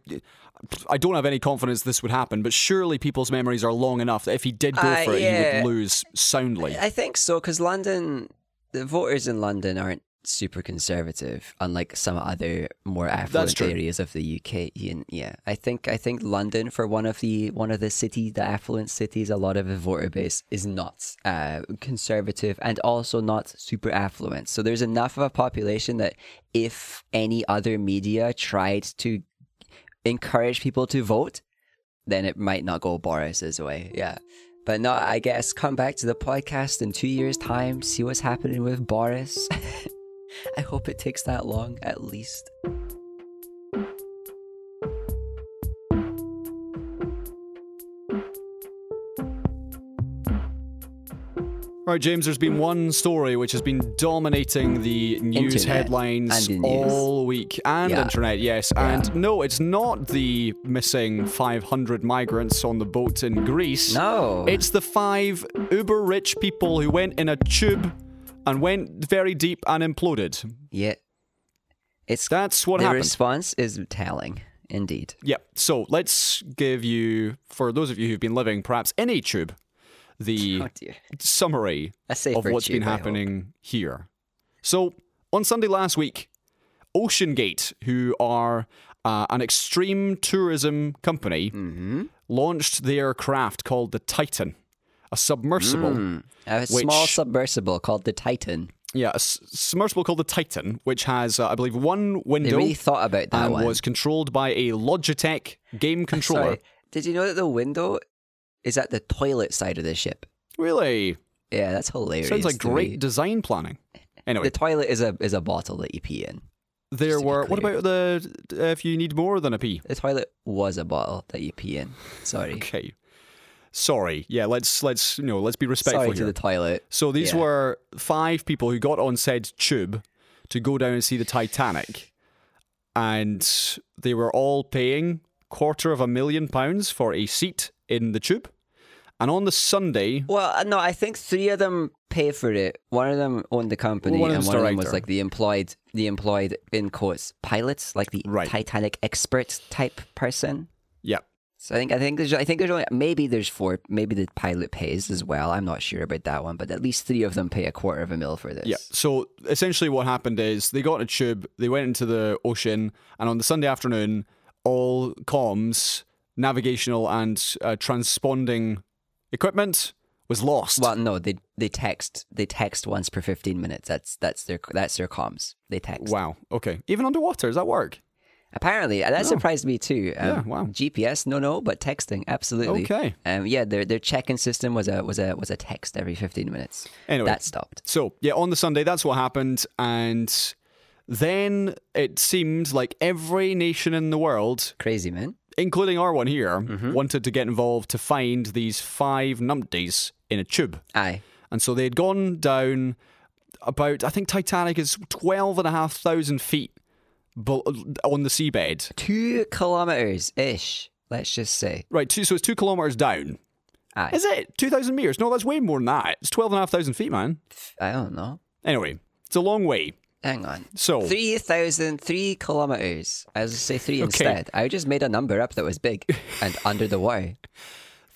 I don't have any confidence this would happen, but surely people's memories are long enough that if he did go Uh, for it, he would lose soundly. I think so because London, the voters in London aren't super conservative, unlike some other more affluent areas of the UK. Yeah, yeah, I think I think London, for one of the one of the city, the affluent cities, a lot of the voter base is not uh, conservative and also not super affluent. So there's enough of a population that if any other media tried to encourage people to vote, then it might not go Boris's way. Yeah. But no, I guess come back to the podcast in two years' time, see what's happening with Boris. I hope it takes that long, at least. Right, James, there's been one story which has been dominating the news Internet headlines the news. all week and Yeah. internet, yes. And no, it's not the missing 500 migrants on the boat in Greece. No. It's the five uber rich people who went in a tube and went very deep and imploded. yeah. It's That's what the happened. response is telling, indeed. Yeah. So let's give you, for those of you who've been living perhaps in a tube, the Oh summary of what's tube, been happening here. So on Sunday last week, OceanGate, who are uh, an extreme tourism company, Mm-hmm. launched their craft called the Titan, a submersible. Mm. A Which- small submersible called the Titan. Yeah, a s- submersible called the Titan, which has, uh, I believe, one They window really thought about that and one. was controlled by a Logitech game controller. Sorry. Did you know that the window is at the toilet side of the ship? Really? Yeah, that's hilarious. Sounds like great design planning. Anyway, The toilet is a is a bottle that you pee in. there just to be were. What about the uh, if you need more than a pee? The toilet was a bottle that you pee in. Sorry. Okay. Sorry. Yeah, let's let's you know let's be respectful Sorry to here. the toilet. so these yeah. were five people who got on said tube to go down and see the Titanic, and they were all paying quarter of a million pounds for a seat in the tube. And on the Sunday, Well, uh, no, I think three of them pay for it. One of them owned the company, One and one of them was like the employed, the employed in quotes pilots, like the Right. Titanic expert type person. yeah, So I think I think there's I think there's only maybe there's four maybe the pilot pays as well. I'm not sure about that one, but at least three of them pay a quarter of a mil for this. Yeah. So essentially, what happened is they got in a tube, they went into the ocean, and on the Sunday afternoon, all comms, navigational, and uh, transponding equipment was lost. Well, no, they they text they text once per 15 minutes. That's that's their that's their comms. They text. Wow. Okay. Even underwater, does that work? Apparently, that Oh. surprised me too. Um, Yeah, wow. GPS, no, no, but texting, absolutely. Okay. Um, yeah, their their check-in system was a was a was a text every 15 minutes. Anyway. that stopped. So yeah, on the Sunday, that's what happened, and then it seemed like every nation in the world, Crazy man. including our one here, Mm-hmm. wanted to get involved to find these five numpties in a tube. Aye. And so they'd gone down about, I think Titanic is 12,500 feet on the seabed. Two kilometers ish. Let's just say. Right, two, so it's two kilometres down. Aye. Is it? 2,000 metres? No, that's way more than that. It's 12,500 feet, man. I don't know. Anyway, it's a long way. Hang on. So, Three thousand three kilometers. I was say three Okay. instead. I just made a number up that was big and under the wire.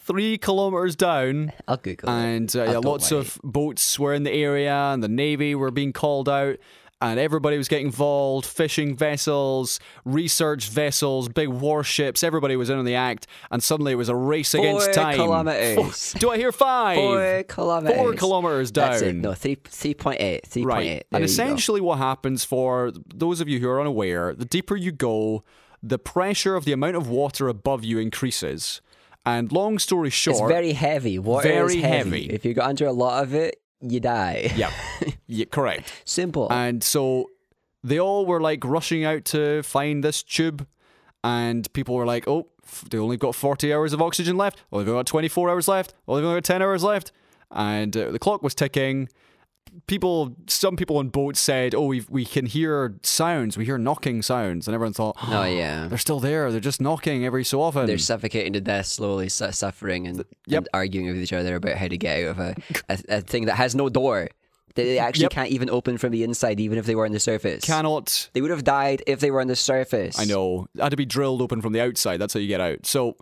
three kilometres down. I'll Google it. And uh, Oh, yeah, lots worry. of boats were in the area, and the navy were being called out, and everybody was getting involved. Fishing vessels, research vessels, big warships. Everybody was in on the act, and suddenly it was a race against time. kilometres. Four- do I hear five? Four kilometers. Four kilometers down. That's it. No, three three point eight. Three Right. eight. And essentially, what happens for those of you who are unaware, the deeper you go, the pressure of the amount of water above you increases. And long story it's short, very heavy. Water Very is heavy. heavy. If you go under a lot of it, you die. yeah, yeah, correct. Simple. And so they all were like rushing out to find this tube, and people were like, "Oh, f- they only got 40 hours of oxygen left. Oh, they've only got 24 hours left. Oh, they've only got 10 hours left." And uh, the clock was ticking. People, some people on boats said, "Oh, we we can hear sounds. We hear knocking sounds," and everyone thought, oh, oh yeah. they're still there. They're just knocking every so often." They're suffocating to death slowly, su- suffering and, Yep. and arguing with each other about how to get out of a, a, a thing that has no door. That they actually Yep. can't even open from the inside, even if they were on the surface. Cannot They would have died if they were on the surface. I know. Had to be drilled open from the outside. That's how you get out. So,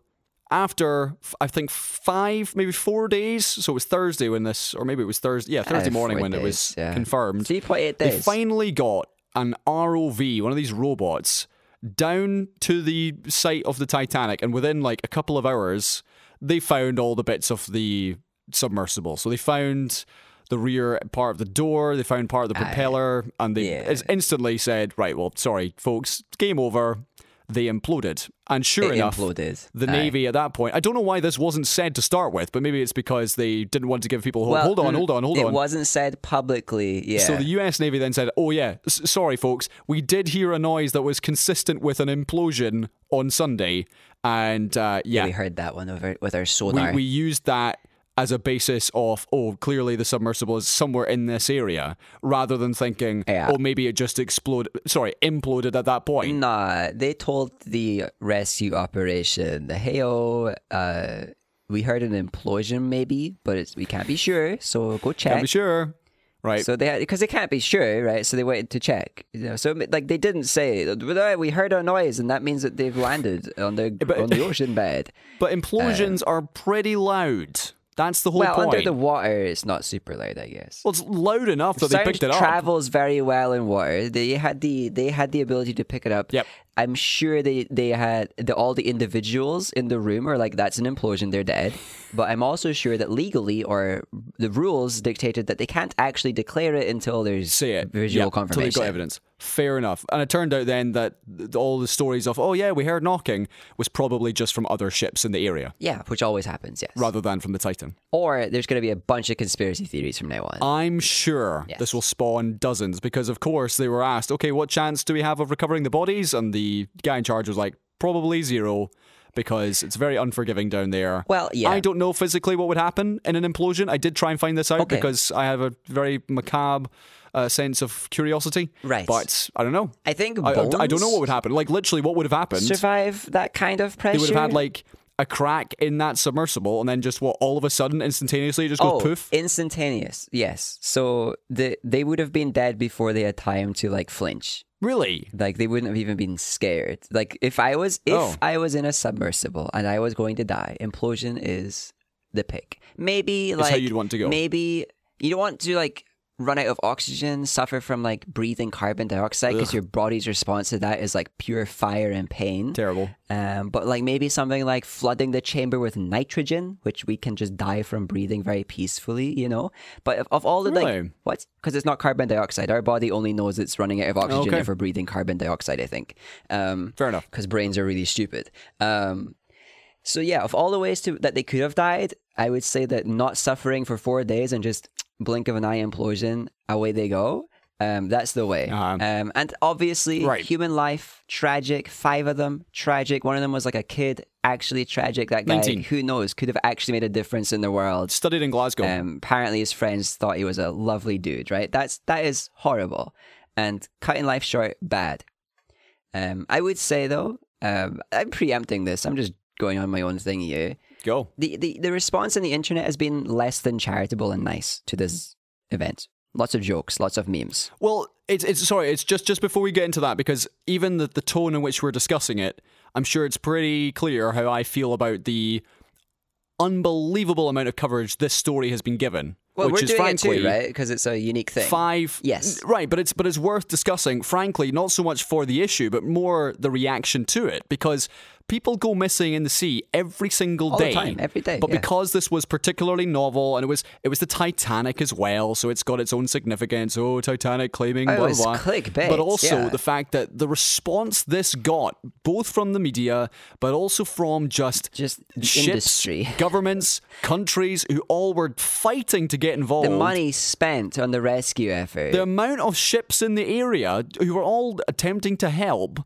after I think five, maybe four days. So it was Thursday when this, or maybe it was Thursday. Yeah, Thursday Uh, morning when it was yeah. confirmed. 3.8 days. They finally got an ROV, one of these robots, down to the site of the Titanic, and within like a couple of hours, they found all the bits of the submersible. So they found the rear part of the door, they found part of the propeller, and they yeah. instantly said, "Right, well, sorry, folks, game over." They imploded, and sure It enough, imploded. the Aye. Navy at that point. I don't know why this wasn't said to start with, but maybe it's because they didn't want to give people hope. Well, hold on, mm, hold on, hold it on. It wasn't said publicly. Yeah. So the US Navy then said, "Oh yeah, s- sorry folks, we did hear a noise that was consistent with an implosion on Sunday, and uh, yeah, we heard that one over with our we, sonar. we used that as a basis of oh, clearly the submersible is somewhere in this area, rather than thinking Yeah. oh maybe it just exploded, sorry, imploded at that point." Nah, they told the rescue operation, hey, oh, uh, we heard an implosion maybe, but it's, we can't be sure, so go check. Can't be sure, right? So they had because they can't be sure, right? So they waited to check. You know, so like they didn't say "Uh, we heard a noise, and that means that they've landed on the but- on the ocean bed. but implosions are pretty loud. That's the whole well, point. under the water, it's not super loud, I guess. well, it's loud enough that they Sound picked it up. It travels very well in water. They had the they had the ability to pick it up. Yep. I'm sure they they had the, all the individuals in the room are like that's an implosion, they're dead. But I'm also sure that legally or the rules dictated that they can't actually declare it until there's say it. visual Until confirmation. they've got evidence. Fair enough. And it turned out then that all the stories of, oh yeah, we heard knocking, was probably just from other ships in the area Yeah, which always happens. Yes. rather than from the Titan. Or there's going to be a bunch of conspiracy theories from now on. I'm sure Yes. this will spawn dozens because, of course, they were asked, okay, what chance do we have of recovering the bodies? And the guy in charge was like, probably zero. Because it's very unforgiving down there. Well, yeah. I don't know physically what would happen in an implosion. I did try and find this out Okay. because I have a very macabre uh, sense of curiosity. Right. But I don't know. I think I, I- don't know what would happen. Like literally, what would have happened? survive that kind of pressure. They would have had like a crack in that submersible, and then just what all of a sudden, instantaneously, it just goes oh, poof. instantaneous. Yes. So the they would have been dead before they had time to like flinch. really? Like they wouldn't have even been scared. Like if I was if Oh. I was in a submersible and I was going to die, implosion is the pick. Maybe like how you'd want to go. Maybe you don't want to like run out of oxygen, suffer from like breathing carbon dioxide because your body's response to that is like pure fire and pain. Terrible. Um, but like maybe something like flooding the chamber with nitrogen, which we can just die from breathing very peacefully, you know. But of, of all the like what? Because it's not carbon dioxide. Our body only knows it's running out of oxygen Okay. if we're breathing carbon dioxide. I think. Um, Fair enough. because brains are really stupid. Um, so yeah, of all the ways to that they could have died, I would say that not suffering for four days and just blink of an eye implosion, away they go. Um, that's the way. Uh-huh. Um, and obviously, Right. human life tragic. Five of them tragic. One of them was like a kid, actually tragic. That guy, 19. who knows, could have actually made a difference in the world. Studied in Glasgow. Um, apparently, his friends thought he was a lovely dude. Right? That's that is horrible, and cutting life short, bad. Um, I would say though, um, I'm preempting this. I'm just going on my own thing here. Go. The, the the response on the internet has been less than charitable and nice to this event. Lots of jokes, lots of memes. Well, it's it's sorry. It's just just before we get into that because even the the tone in which we're discussing it, I'm sure it's pretty clear how I feel about the unbelievable amount of coverage this story has been given. Well, which we're is doing frankly it too, right? Because it's a unique thing. five Yes. right but it's but it's worth discussing frankly not so much for the issue but more the reaction to it because people go missing in the sea every single All the day time, every day, but yeah. because this was particularly novel and it was it was the titanic as well so it's got its own significance oh titanic claiming Oh, blah blah clickbait, but also yeah. the fact that the response this got both from the media but also from just Just ships, industry. governments countries who all were fighting to get involved The money spent on the rescue effort. the amount of ships in the area who were all attempting to help,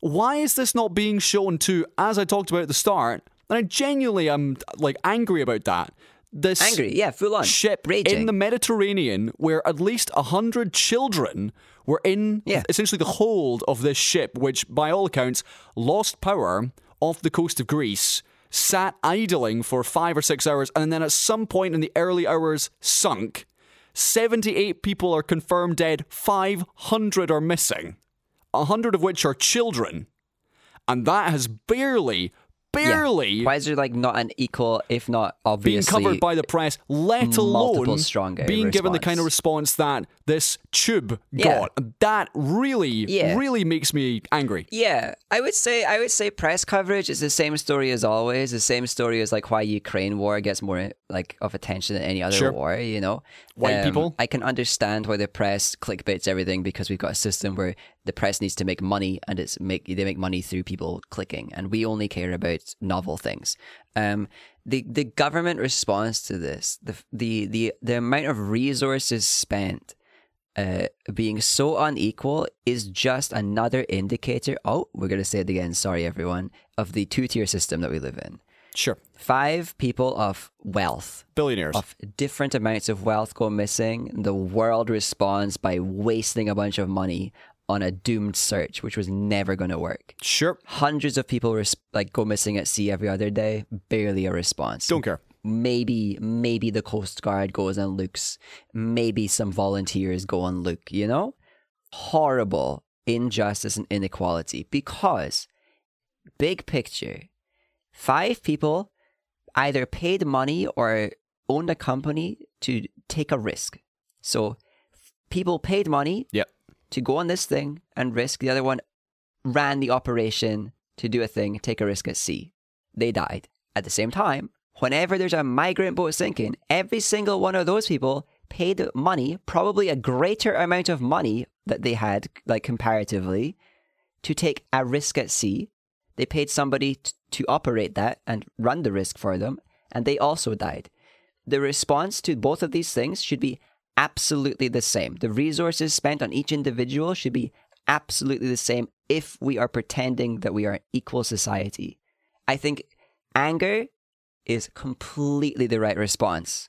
why is this not being shown to, as I talked about at the start, and I genuinely am like angry about that. This Angry, yeah, full on. ship Raging. in the Mediterranean where at least a hundred children were in Yeah. essentially the hold of this ship, which by all accounts lost power off the coast of Greece, sat idling for five or six hours, and then at some point in the early hours sunk. 78 people are confirmed dead, 500 are missing, 100 of which are children. And that has barely, barely Why is there like not an equal, if not obviously, being covered by the press, let alone stronger being given the kind of response. response that this tube Yeah. got. And That really, Yeah. really makes me angry. Yeah, I would say I would say press coverage is the same story as always. The same story as like why Ukraine war gets more like of attention than any other Sure. war. You know, White people? I can understand why the press clickbaits everything because we've got a system where the press needs to make money and it's make they make money through people clicking, and we only care about novel things. Um, the the government response to this, the the the the amount of resources spent uh, being so unequal is just another indicator. Oh, we're going to say it again. Sorry, everyone. Of the two tier system that we live in. Sure. Five people of wealth, Billionaires. of different amounts of wealth go missing. The world responds by wasting a bunch of money on a doomed search, which was never going to work. Sure. Hundreds of people res- like go missing at sea every other day. Barely a response Don't care. Maybe maybe the coast guard goes and looks. Maybe some volunteers go and look you know? Horrible injustice and inequality because big picture five people either paid money or owned a company to take a risk. So people paid money Yep. to go on this thing and risk. The other one ran the operation to do a thing take a risk at sea. They died at the same time whenever there's a migrant boat sinking every single one of those people paid money probably a greater amount of money that they had like comparatively to take a risk at sea they paid somebody t- to operate that and run the risk for them and they also died the response to both of these things should be absolutely the same. The resources spent on each individual should be absolutely the same if we are pretending that we are an equal society. I think anger is completely the right response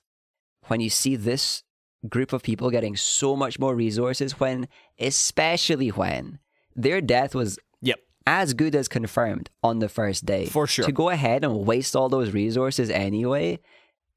when you see this group of people getting so much more resources when especially when their death was Yep. as good as confirmed on the first day. For sure. To go ahead and waste all those resources anyway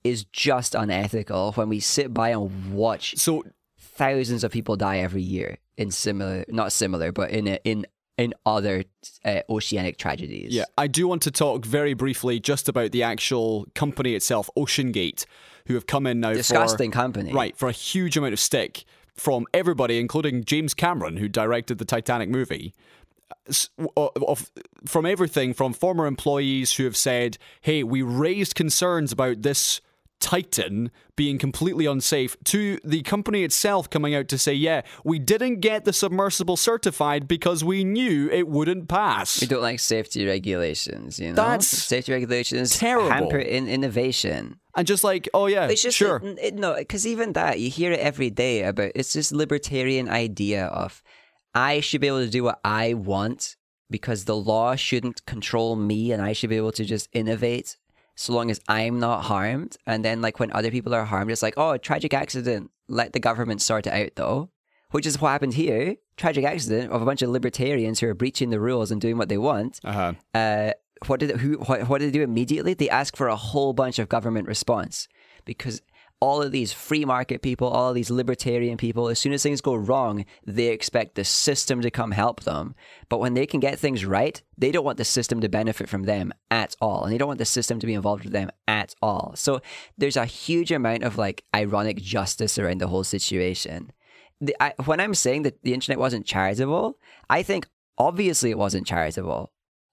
is just unethical when we sit by and watch So thousands of people die every year in similar not similar but in a, in in other uh, oceanic tragedies. Yeah, I do want to talk very briefly just about the actual company itself, OceanGate, who have come in now Disgusting for company. right for a huge amount of stick from everybody, including James Cameron, who directed the Titanic movie. Of, of- from everything from former employees who have said, "Hey, we raised concerns about this." Titan being completely unsafe to the company itself coming out to say, yeah, we didn't get the submersible certified because we knew it wouldn't pass. We don't like safety regulations, you know. That's safety regulations terrible. hamper in innovation. and just like, oh yeah, It's just sure. it, it- no, because even that you hear it every day about. It's this libertarian idea of I should be able to do what I want because the law shouldn't control me, and I should be able to just innovate so long as I'm not harmed. And then like when other people are harmed, it's like oh, tragic accident. Let the government sort it out though. Which is what happened here. Tragic accident of a bunch of libertarians who are breaching the rules and doing what they want Uh-huh. uh, what did who what, what did they do immediately? They ask for a whole bunch of government response because all of these free market people, all of these libertarian people, as soon as things go wrong, they expect the system to come help them. But when they can get things right, they don't want the system to benefit from them at all, and they don't want the system to be involved with them at all. So there's a huge amount of like ironic justice around the whole situation. The, I, when I'm saying that the internet wasn't charitable, I think obviously it wasn't charitable.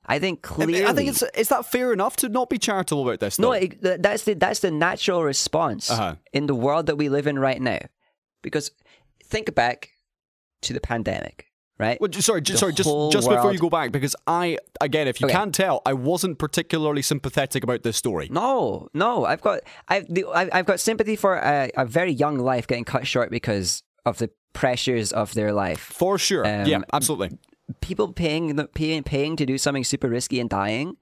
I think clearly. I think it's is that fair enough to not be charitable about this? no. It, that's the that's the natural response Uh-huh. in the world that we live in right now. Because think back to the pandemic, right? Well, sorry, The sorry, just just before you go back, because I again, if you Okay. can't tell, I wasn't particularly sympathetic about this story. No, no. I've got I've the, I've I've got sympathy for a, a very young life getting cut short because of the pressures of their life. For sure, Um, yeah, absolutely. People paying paying paying to do something super risky and dying,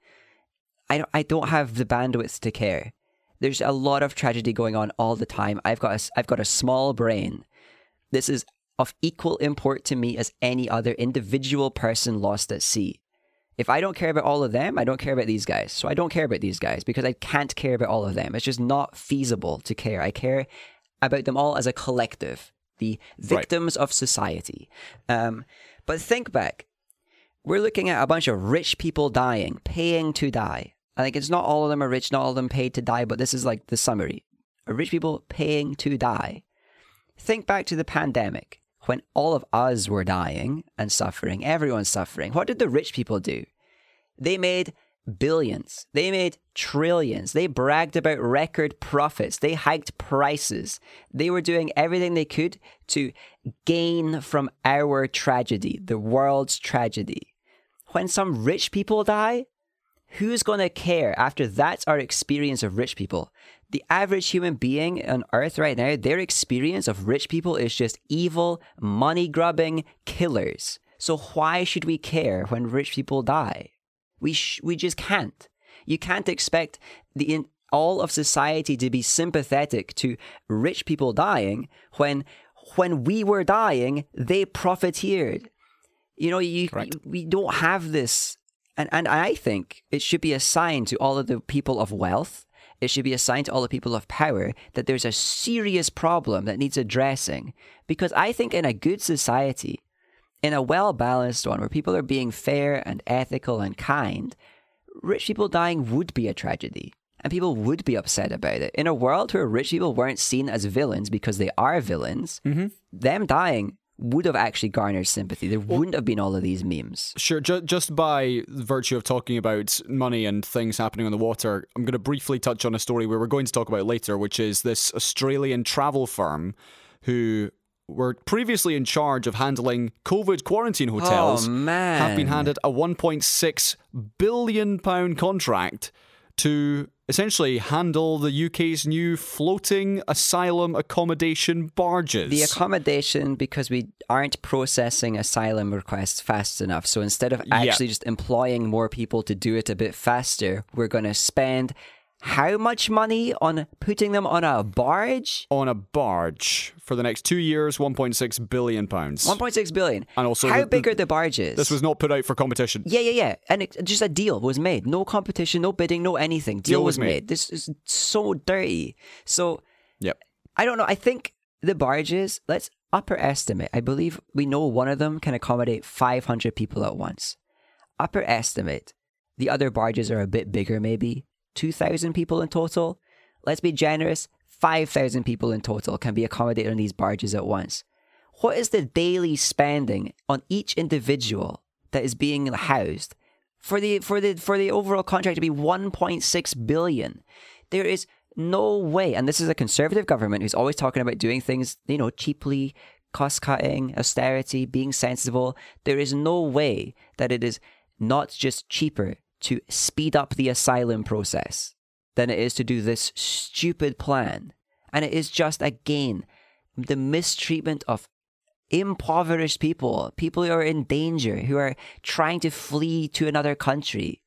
I don't, I don't have the bandwidth to care. There's a lot of tragedy going on all the time. I've got a, I've got a small brain. This is of equal import to me as any other individual person lost at sea. If I don't care about all of them, I don't care about these guys. So I don't care about these guys because I can't care about all of them. It's just not feasible to care. I care about them all as a collective, the victims of society. Um, but think back we're looking at a bunch of rich people dying, paying to die. I think it's not all of them are rich, not all of them paid to die, but this is like the summary. Rich people paying to die. Think back to the pandemic when all of us were dying and suffering, everyone's suffering. What did the rich people do? They made billions. They made trillions. They bragged about record profits. They hiked prices. They were doing everything they could to gain from our tragedy, the world's tragedy. When some rich people die, who's going to care after that's our experience of rich people? The average human being on earth right now, their experience of rich people is just evil, money grubbing killers. So why should we care when rich people die? We sh- we just can't. You can't expect the in- all of society to be sympathetic to rich people dying when when we were dying, they profiteered. You know, you, you- we don't have this and and I think it should be a sign to all of the people of wealth. It should be a sign to all the people of power that there's a serious problem that needs addressing. Because I think in a good society, in a well balanced one where people are being fair and ethical and kind, rich people dying would be a tragedy. And people would be upset about it. In a world where rich people weren't seen as villains because they are villains, mm-hmm. them dying would have actually garnered sympathy. There wouldn't have been all of these memes. Sure, ju- just by virtue of talking about money and things happening on the water, I'm going to briefly touch on a story we're going to talk about later, which is this Australian travel firm who were previously in charge of handling COVID quarantine hotels Oh, man. have been handed a 1.6 billion pound contract to essentially handle the UK's new floating asylum accommodation barges. The accommodation because we aren't processing asylum requests fast enough. So instead of actually just employing more people to do it a bit faster, we're going to spend how much money on putting them on a barge? on a barge for the next two years, 1.6 billion pounds. 1.6 billion. And also how the- big the- are the barges? This was not put out for competition. Yeah, yeah, yeah. And it, just a deal was made. No competition, no bidding, no anything. Deal, Deal was was made. made. This is so dirty. So Yep. I don't know. I think the barges, let's upper estimate. I believe we know one of them can accommodate 500 people at once. Upper estimate. The other barges are a bit bigger, maybe 2,000 people in total. Let's be generous. 5,000 people in total can be accommodated on these barges at once. What is the daily spending on each individual that is being housed for the for the for the overall contract to be 1.6 billion? There is no way, and this is a conservative government who's always talking about doing things, you know, cheaply, cost cutting, austerity, being sensible. There is no way that it is not just cheaper to speed up the asylum process than it is to do this stupid plan. And it is just, again, the mistreatment of impoverished people, people who are in danger, who are trying to flee to another country.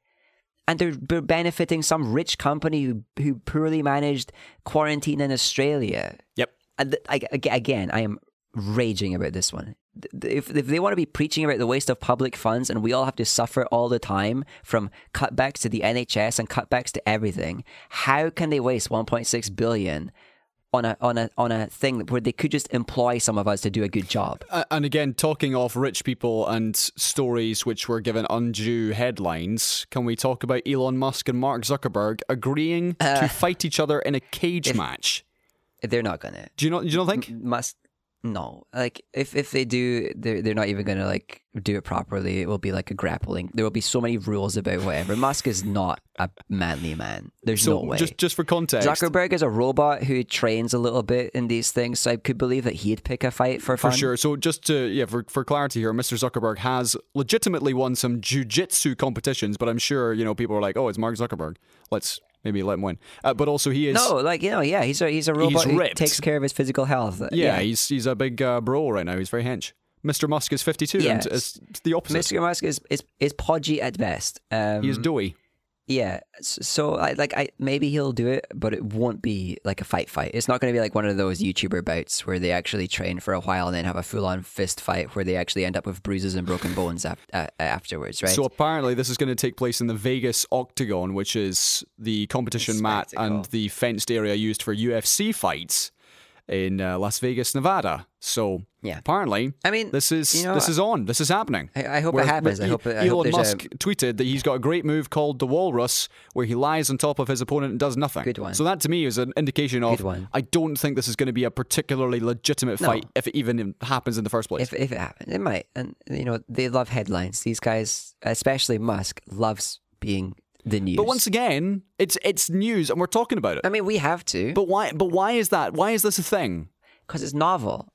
And they're, benefiting some rich company who, who poorly managed quarantine in Australia. Yep. And th- I, again, I am raging about this one. If, if they want to be preaching about the waste of public funds and we all have to suffer all the time from cutbacks to the NHS and cutbacks to everything, how can they waste 1.6 billion on a on a on a thing where they could just employ some of us to do a good job? A- And again, talking of rich people and stories which were given undue headlines, can we talk about Elon Musk and Mark Zuckerberg agreeing Uh, to fight each other in a cage match? They're not gonna. Do you not? Do you not think? Must no. Like if if they do, they're they're not even gonna like do it properly. It will be like a grappling. There will be so many rules about whatever. Musk is not a manly man. There's So no way. just just for context, Zuckerberg is a robot who trains a little bit in these things, so I could believe that he'd pick a fight for For sure. So just to yeah, for, for clarity here, Mr. Zuckerberg has legitimately won some jujitsu competitions, but I'm sure you know people are like, oh, it's Mark Zuckerberg. Let's maybe let him win. Uh, but also he is. No, like you know, yeah, he's a he's a robot who ripped. takes care of his physical health. Yeah, he's he's a big uh, bro right now. He's very hench. Mr. Musk is 52, Yes. and it's it's the opposite. Mr. Musk is is is podgy at best. Um, He's doughy. Yeah, so I like I maybe he'll do it, but it won't be like a fight fight. It's not going to be like one of those YouTuber bouts where they actually train for a while and then have a full on fist fight where they actually end up with bruises and broken bones af- uh, afterwards, right? So apparently, this is going to take place in the Vegas Octagon, which is the competition mat and the fenced area used for UFC fights. In uh, Las Vegas, Nevada. So Yeah. apparently, I mean, this is you know, this is on. This is happening. I, I hope Where- it happens. I hope. I Elon hope Musk tweeted that he's got a great move called the Walrus, where he lies on top of his opponent and does nothing. Good one. So that to me is an indication of Good one. I don't think this is going to be a particularly legitimate No. fight if it even happens in the first place. if if it happens, it might. And you know, they love headlines. These guys, especially Musk, loves being the news. but once again, it's it's news and we're talking about it. I mean, we have to But why? But why is that? Why is this a thing? because it's novel.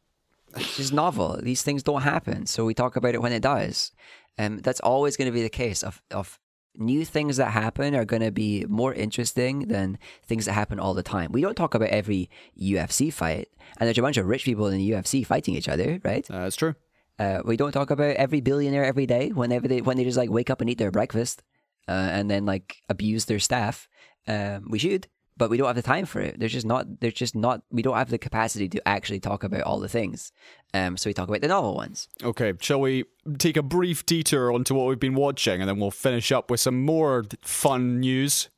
It's just novel. These things don't happen, so we talk about it when it does. Um, that's always going to be the case. Of of new things that happen are going to be more interesting than things that happen all the time. We don't talk about every UFC fight, and there's a bunch of rich people in the UFC fighting each other, right? Uh, it's true. Uh, we don't talk about every billionaire every day whenever they when they just like wake up and eat their breakfast uh, and then like abuse their staff. Um, we should, but we don't have the time for it. There's just not. There's just not. We don't have the capacity to actually talk about all the things. Um, so we talk about the novel ones. Okay, shall we take a brief detour onto what we've been watching, and then we'll finish up with some more fun news.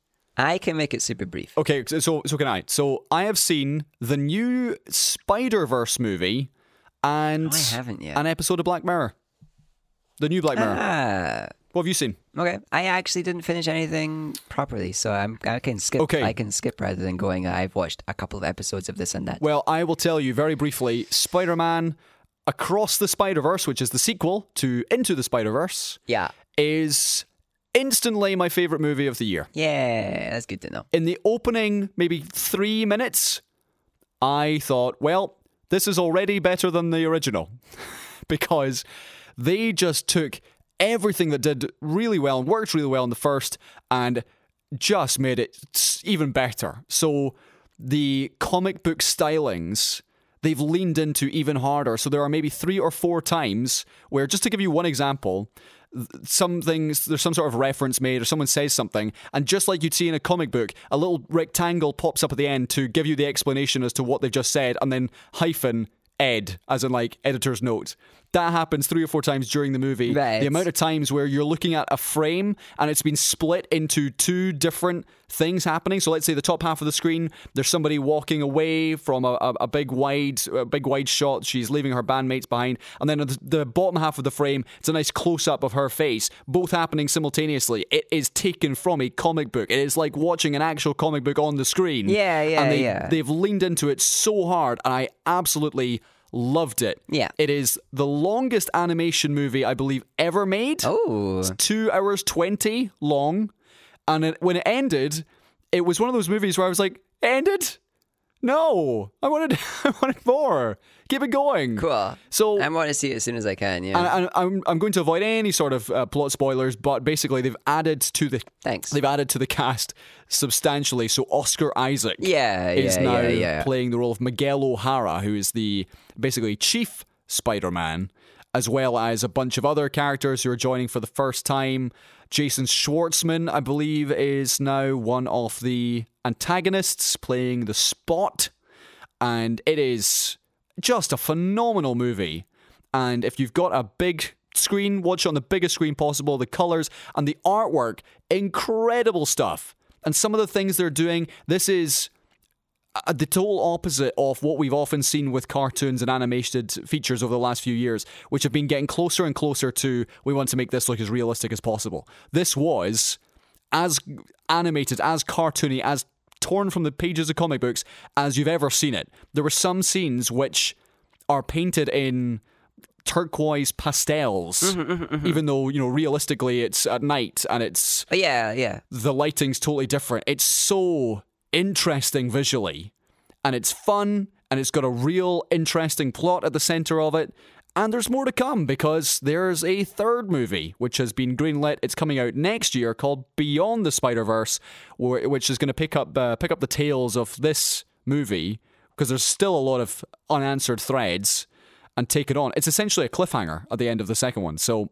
I can make it super brief. Okay, so so can I. So I have seen the new Spider Verse movie, and Oh, I haven't yet. an episode of Black Mirror. The new Black Mirror. Ah, what have you seen? okay. I actually didn't finish anything properly, so I'm I can skip. Okay. I can skip rather than going. I've watched a couple of episodes of this and that. Well, I will tell you very briefly. Spider Man Across the Spider Verse, which is the sequel to Into the Spider Verse, Yeah. is instantly my favorite movie of the year. Yeah, that's good to know. in the opening maybe three minutes, I thought, well, this is already better than the original because they just took everything that did really well and worked really well in the first and just made it even better. So the comic book stylings they've leaned into even harder. So there are maybe three or four times where, just to give you one example, some things there's some sort of reference made or someone says something and just like you'd see in a comic book a little rectangle pops up at the end to give you the explanation as to what they've just said and then hyphen ed as in like editor's note that happens three or four times during the movie Right. the amount of times where you're looking at a frame and it's been split into two different things happening. So let's say the top half of the screen, there's somebody walking away from a, a, a big wide, a big wide shot. She's leaving her bandmates behind, and then the, the bottom half of the frame, it's a nice close up of her face, both happening simultaneously. It is taken from a comic book. It is like watching an actual comic book on the screen. Yeah, yeah, and they, yeah. They've leaned into it so hard, and I absolutely loved it. Yeah. It is the longest animation movie I believe ever made. Oh, Two hours 20 long. And it, when it ended, it was one of those movies where I was like, ended? No. I wanted, I wanted more. Keep it going. cool. So, I want to see it as soon as I can. Yeah. and, and I'm, I'm going to avoid any sort of uh, plot spoilers, but basically they've added to the Thanks. they've added to the cast substantially. So Oscar Isaac Yeah, is yeah, now yeah, yeah. playing the role of Miguel O'Hara, who is the basically chief Spider-Man, as well as a bunch of other characters who are joining for the first time. Jason Schwartzman, I believe, is now one of the antagonists playing the Spot, and it is just a phenomenal movie. And if you've got a big screen, watch on the biggest screen possible. The colors and the artwork, incredible stuff. And some of the things they're doing, this is Uh, the total opposite of what we've often seen with cartoons and animated features over the last few years, which have been getting closer and closer to we want to make this look as realistic as possible. This was as animated, as cartoony, as torn from the pages of comic books as you've ever seen it. There were some scenes which are painted in turquoise pastels, mm-hmm, mm-hmm, mm-hmm. even though, you know, realistically it's at night and it's yeah, yeah. the lighting's totally different. It's so interesting visually, and it's fun, and it's got a real interesting plot at the center of it. And there's more to come because there's a third movie which has been greenlit. It's coming out next year called Beyond the Spider Verse, which is going to pick up uh, pick up the tales of this movie because there's still a lot of unanswered threads and take it on. It's essentially a cliffhanger at the end of the second one. So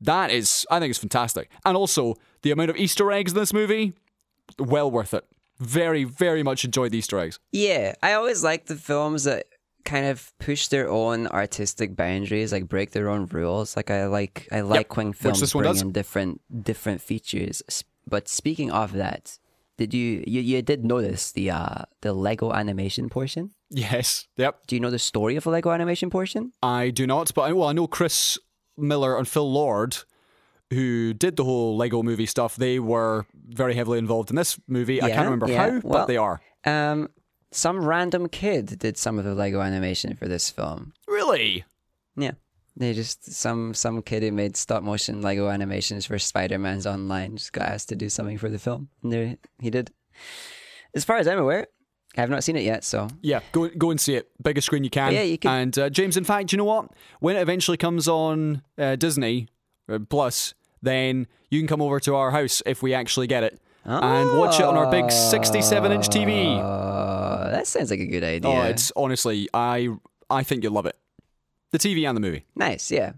that is, I think, it's fantastic. And also the amount of Easter eggs in this movie, well worth it. Very, very much enjoyed the Easter eggs. Yeah, I always like the films that kind of push their own artistic boundaries, like break their own rules. Like I like I like when films bring does. in different different features. But speaking of that, did you, you you did notice the uh the Lego animation portion? Yes. Yep. Do you know the story of the Lego animation portion? I do not, but I, well, I know Chris Miller and Phil Lord, who did the whole Lego movie stuff. They were very heavily involved in this movie. I can't remember yeah, how, well- but they are. Um, some random kid did some of the Lego animation for this film. Really? Yeah. They just some some kid who made stop motion Lego animations for Spider Man's online just got asked to do something for the film. And there he did. As far as I'm aware, I have not seen it yet, so Yeah, go go and see it. Biggest screen you can. Yeah, you can- And uh, James, in fact, you know what? When it eventually comes on uh, Disney Plus, then you can come over to our house if we actually get it and watch it on our big 67 inch TV. Uh, that sounds like a good idea. Oh, it's honestly, I I think you'll love it. The TV and the movie. nice, yeah.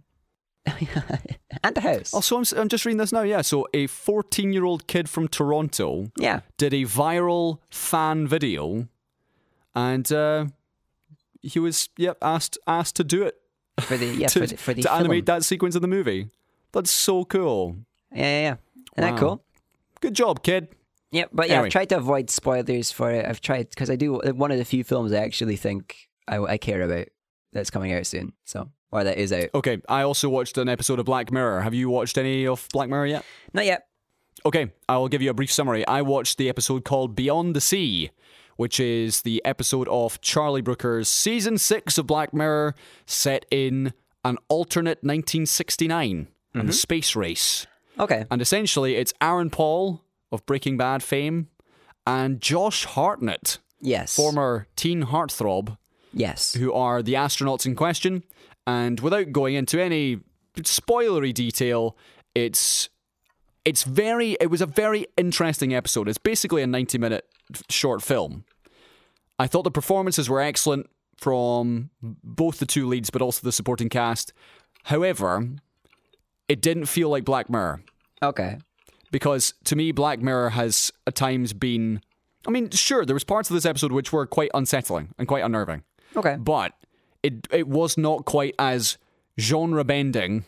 and the house. Also, I'm, I'm just reading this now. Yeah, so a 14 year old kid from Toronto yeah. did a viral fan video, and uh, he was yep asked asked to do it For the yeah, to, for the, for the to film. animate that sequence in the movie. That's so cool. Yeah, yeah, yeah. Isn't that cool? Good job, kid. Yeah, but yeah, Anyway. I've tried to avoid spoilers for it. I've tried because I do uh, one of the few films I actually think I, I care about that's coming out soon. So or that is out. Okay, I also watched an episode of Black Mirror. Have you watched any of Black Mirror yet? Not yet. Okay, I'll give you a brief summary. I watched the episode called Beyond the Sea, which is the episode of Charlie Brooker's season six of Black Mirror, set in an alternate 1969 and the mm-hmm. space race. Okay. And essentially, it's Aaron Paul of Breaking Bad fame and Josh Hartnett, Yes. former teen heartthrob, Yes. who are the astronauts in question. And without going into any spoilery detail, it's it's very it was a very interesting episode. It's basically a 90 minute short film. I thought the performances were excellent from both the two leads but also the supporting cast. However, it didn't feel like Black Mirror Okay. because to me Black Mirror has at times been I mean, sure, there was parts of this episode which were quite unsettling and quite unnerving Okay. but it it was not quite as genre bending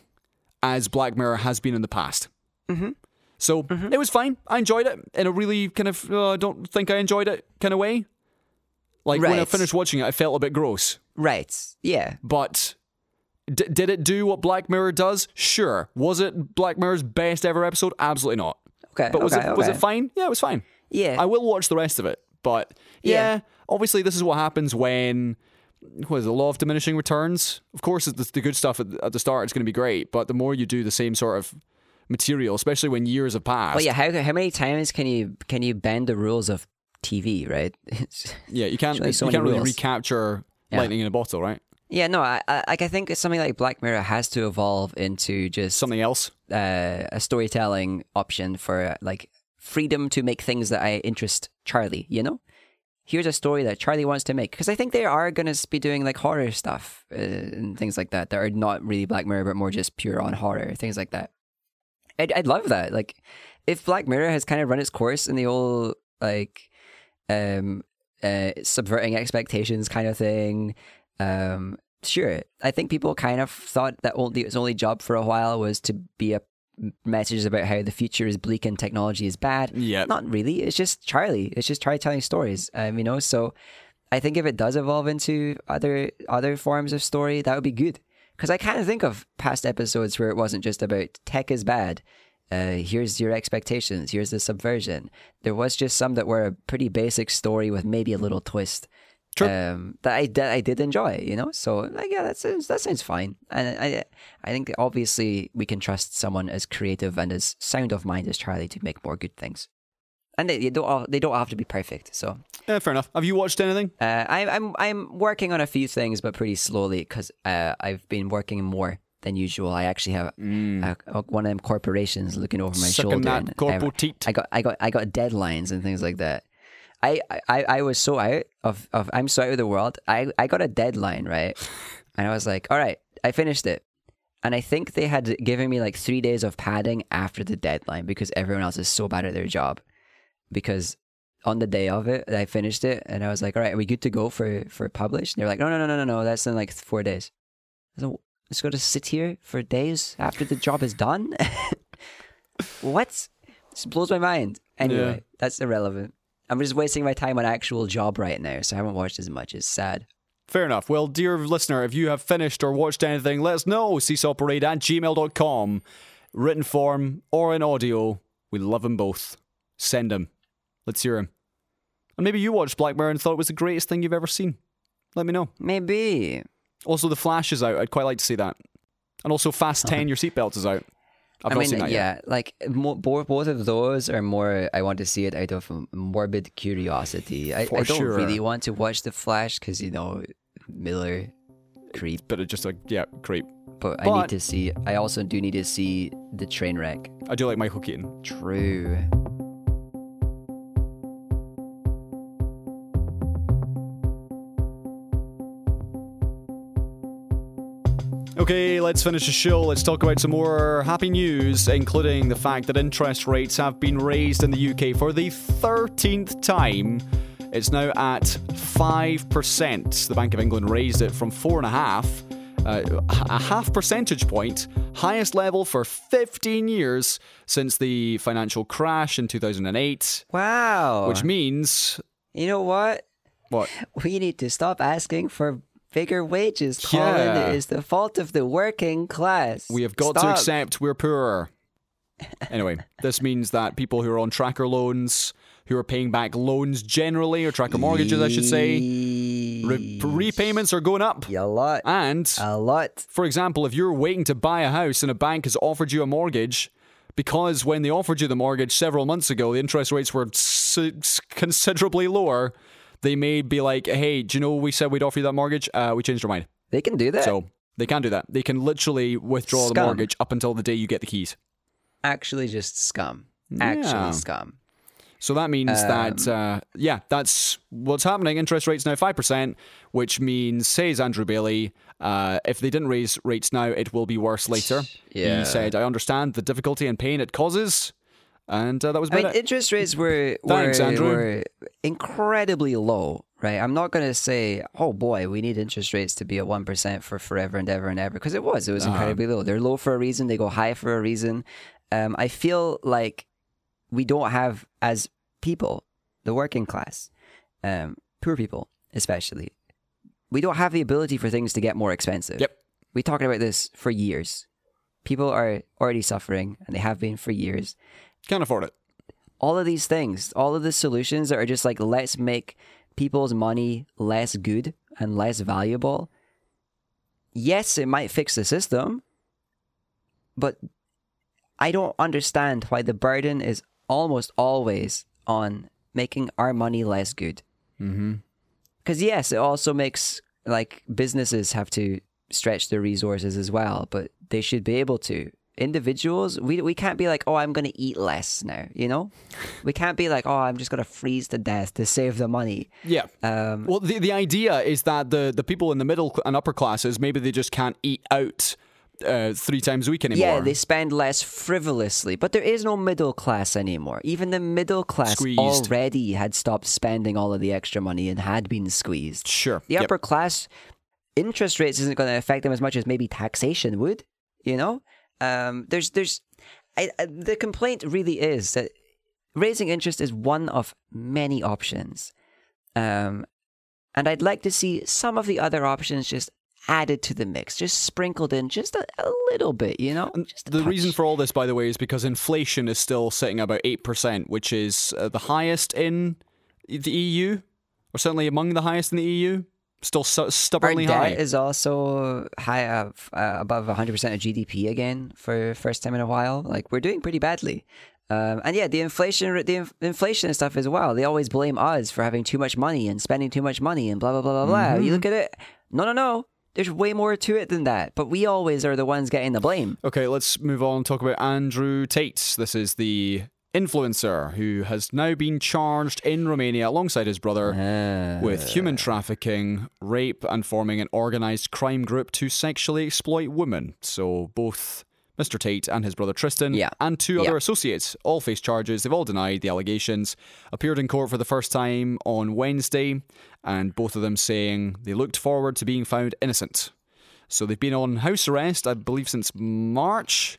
as Black Mirror has been in the past. Mm-hmm. So it was fine. I enjoyed it in a really kind of uh, I don't think I enjoyed it kind of way. Like when I finished watching it, I felt a bit gross. Right. Yeah. But d- did it do what Black Mirror does? Sure. Was it Black Mirror's best ever episode? Absolutely not. Okay. But was okay, it was it fine? Yeah, it was fine. Yeah. I will watch the rest of it. But yeah, Yeah. obviously this is what happens when what is the law of diminishing returns? Of course, the, the good stuff at, at the start is going to be great, but the more you do the same sort of material, especially when years have passed, Well, yeah. How how many times can you can you bend the rules of TV? Right. Yeah, you can't so you can't really recapture Yeah. lightning in a bottle, right? Yeah. No. I, I like. I think something like Black Mirror has to evolve into just Something else. uh, a storytelling option for like freedom to make things that I interest Charlie. You know, here's a story that Charlie wants to make because I think they are going to be doing like horror stuff uh, and things like that that are not really Black Mirror but more just pure on horror things like that. I'd I'd love that. Like if Black Mirror has kind of run its course in the whole like um uh subverting expectations kind of thing um sure. I think people kind of thought that only its only job for a while was to be a message about how the future is bleak and technology is bad. Yeah. not really. It's just charlie. It's just charlie telling stories um you know? So i think if it does evolve into other other forms of story that would be good. Because i can't think of past episodes where it wasn't just about tech is bad. Uh, here's your expectations. Here's the subversion. There was just some that were a pretty basic story with maybe a little twist True. um, that I that I did enjoy, you know. So like, yeah, that sounds that sounds fine, and I I think obviously we can trust someone as creative and as sound of mind as Charlie to make more good things, and they, they don't all, they don't have to be perfect. So Yeah, fair enough. Have you watched anything? uh, I, I'm I'm working on a few things, but pretty slowly because uh, I've been working more than usual. I actually have uh, uh, one of them corporations looking over my Sucking shoulder. that and corpo I- I got I got I got deadlines and things like that. I, I, I was so out of, of I'm so out of the world. I, I got a deadline, right? And I was like, all right, I finished it. And I think they had given me like three days of padding after the deadline because everyone else is so bad at their job. Because on the day of it, I finished it and I was like, all right, are we good to go for, for publish? And they were like, no, no, no, no, no, no, that's in like four days. So let's go to sit here for days after the job is done. what? This blows my mind. Anyway, Yeah. that's irrelevant. I'm just wasting my time on actual job right now, so I haven't watched as much. It's sad. Fair enough. Well, dear listener, if you have finished or watched anything, let us know. Seesawparade at gmail.com. Written form or in audio. We love them both. Send them. Let's hear them. And maybe you watched Black Mirror and thought it was the greatest thing you've ever seen. Let me know. Maybe. Also, The Flash is out. I'd quite like to see that. And also, Fast 10, Your Seatbelts is out. I've I mean, yeah, yet. like both both of those are more. I want to see it out of morbid curiosity. I, I don't sure. really want to watch the Flash because you know Miller, creep. But it's just like yeah, creep. But, I need to see. I also do need to see the train wreck. I do like Michael Keaton. True. Okay, let's finish the show. Let's talk about some more happy news, including the fact that interest rates have been raised in the UK for the 13th time. It's now at 5%. The Bank of England raised it from 4.5, uh, a half percentage point, highest level for 15 years since the financial crash in 2008, Wow. which means. you know what? What? We need to stop asking for bigger wages, Colin. Yeah. Is the fault of the working class. We have got to accept we're poorer. Anyway, this means that people who are on tracker loans, who are paying back loans generally, or tracker mortgages, I should say, re- repayments are going up. A lot. And, A lot. for example, if you're waiting to buy a house and a bank has offered you a mortgage, because when they offered you the mortgage several months ago, the interest rates were considerably lower, they may be like, hey, do you know we said we'd offer you that mortgage? Uh, we changed our mind. They can do that. So they can do that. They can literally withdraw the mortgage up until the day you get the keys. Actually, just scum. Yeah. Actually, scum. So that means that, Um, uh, yeah, that's what's happening. Interest rates now 5%, which means, says Andrew Bailey, uh, if they didn't raise rates now, it will be worse later. Yeah. He said, I understand the difficulty and pain it causes. And uh, that was I mean, it. interest rates were Thanks, were, Andrew. were incredibly low, right? I'm not going to say, oh boy, we need interest rates to be at one percent for forever and ever and ever, because it was. It was incredibly low. They're low for a reason. They go high for a reason. Um, I feel like we don't have as people, the working class, um, poor people especially, we don't have the ability for things to get more expensive. Yep. We talked about this for years. People are already suffering, and they have been for years Can't afford it. all of these things, all of the solutions that are just like, let's make people's money less good and less valuable. Yes, it might fix the system, but I don't understand why the burden is almost always on making our money less good. Mm-hmm. Because, yes, it also makes like businesses have to stretch their resources as well, but they should be able to. Individuals, we, we can't be like, oh, I'm going to eat less now, you know? we can't be like, oh, I'm just going to freeze to death to save the money. Yeah. Um, Well, the, the idea is that the, the people in the middle and upper classes, maybe they just can't eat out uh, three times a week anymore. yeah, they spend less frivolously, but there is no middle class anymore. Even the middle class Squeezed. already had stopped spending all of the extra money and had been squeezed. Sure. The Yep. upper class, interest rates isn't going to affect them as much as maybe taxation would. You know, um, there's there's I, I, the complaint really is that raising interest is one of many options, um, and I'd like to see some of the other options just added to the mix, just sprinkled in just a, a little bit. You know, The reason for all this, by the way, is because inflation is still sitting about 8%, which is uh, the highest in the EU, or certainly among the highest in the EU. Still Our stubbornly debt high. is also high uh, uh, above 100% of GDP again for first time in a while. Like we're doing pretty badly. Um, and yeah, the inflation, the inf- inflation and stuff as well. They always blame us for having too much money and spending too much money and blah blah blah blah blah. Mm-hmm. You look at it. No, no, no. There's way more to it than that. But we always are the ones getting the blame. Okay, let's move on and talk about Andrew Tate. This is the influencer who has now been charged in Romania alongside his brother ah. with human trafficking, rape, and forming an organized crime group to sexually exploit women. So both Mr. Tate and his brother Tristan Yeah. and two other Yeah. associates all face charges. They've all denied the allegations, appeared in court for the first time on Wednesday, and both of them saying they looked forward to being found innocent. So they've been on house arrest, I believe, since March.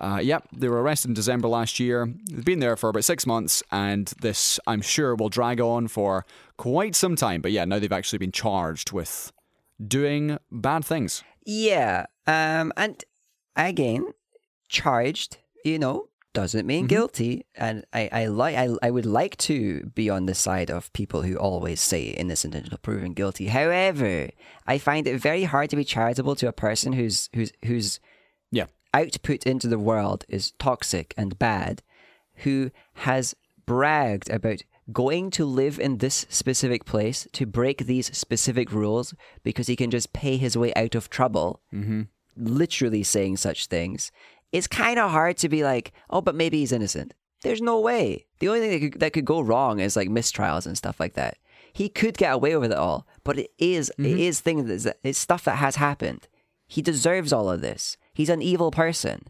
Uh, yep, they were arrested in December last year. They've been there for about six months, and this, I'm sure, will drag on for quite some time. But yeah, now they've actually been charged with doing bad things. Yeah. Um, and again, charged, you know, doesn't mean guilty. And I, I like I, I would like to be on the side of people who always say innocent until proven guilty. However, I find it very hard to be charitable to a person who's who's who's Yeah. Output into the world is toxic and bad, who has bragged about going to live in this specific place to break these specific rules because he can just pay his way out of trouble. Mm-hmm. Literally saying such things. It's kind of hard to be like, oh, but maybe he's innocent. There's no way. The only thing that could, that could go wrong is like mistrials and stuff like that. He could get away with it all, but it is- it is things that it's stuff that has happened. He deserves all of this. He's an evil person.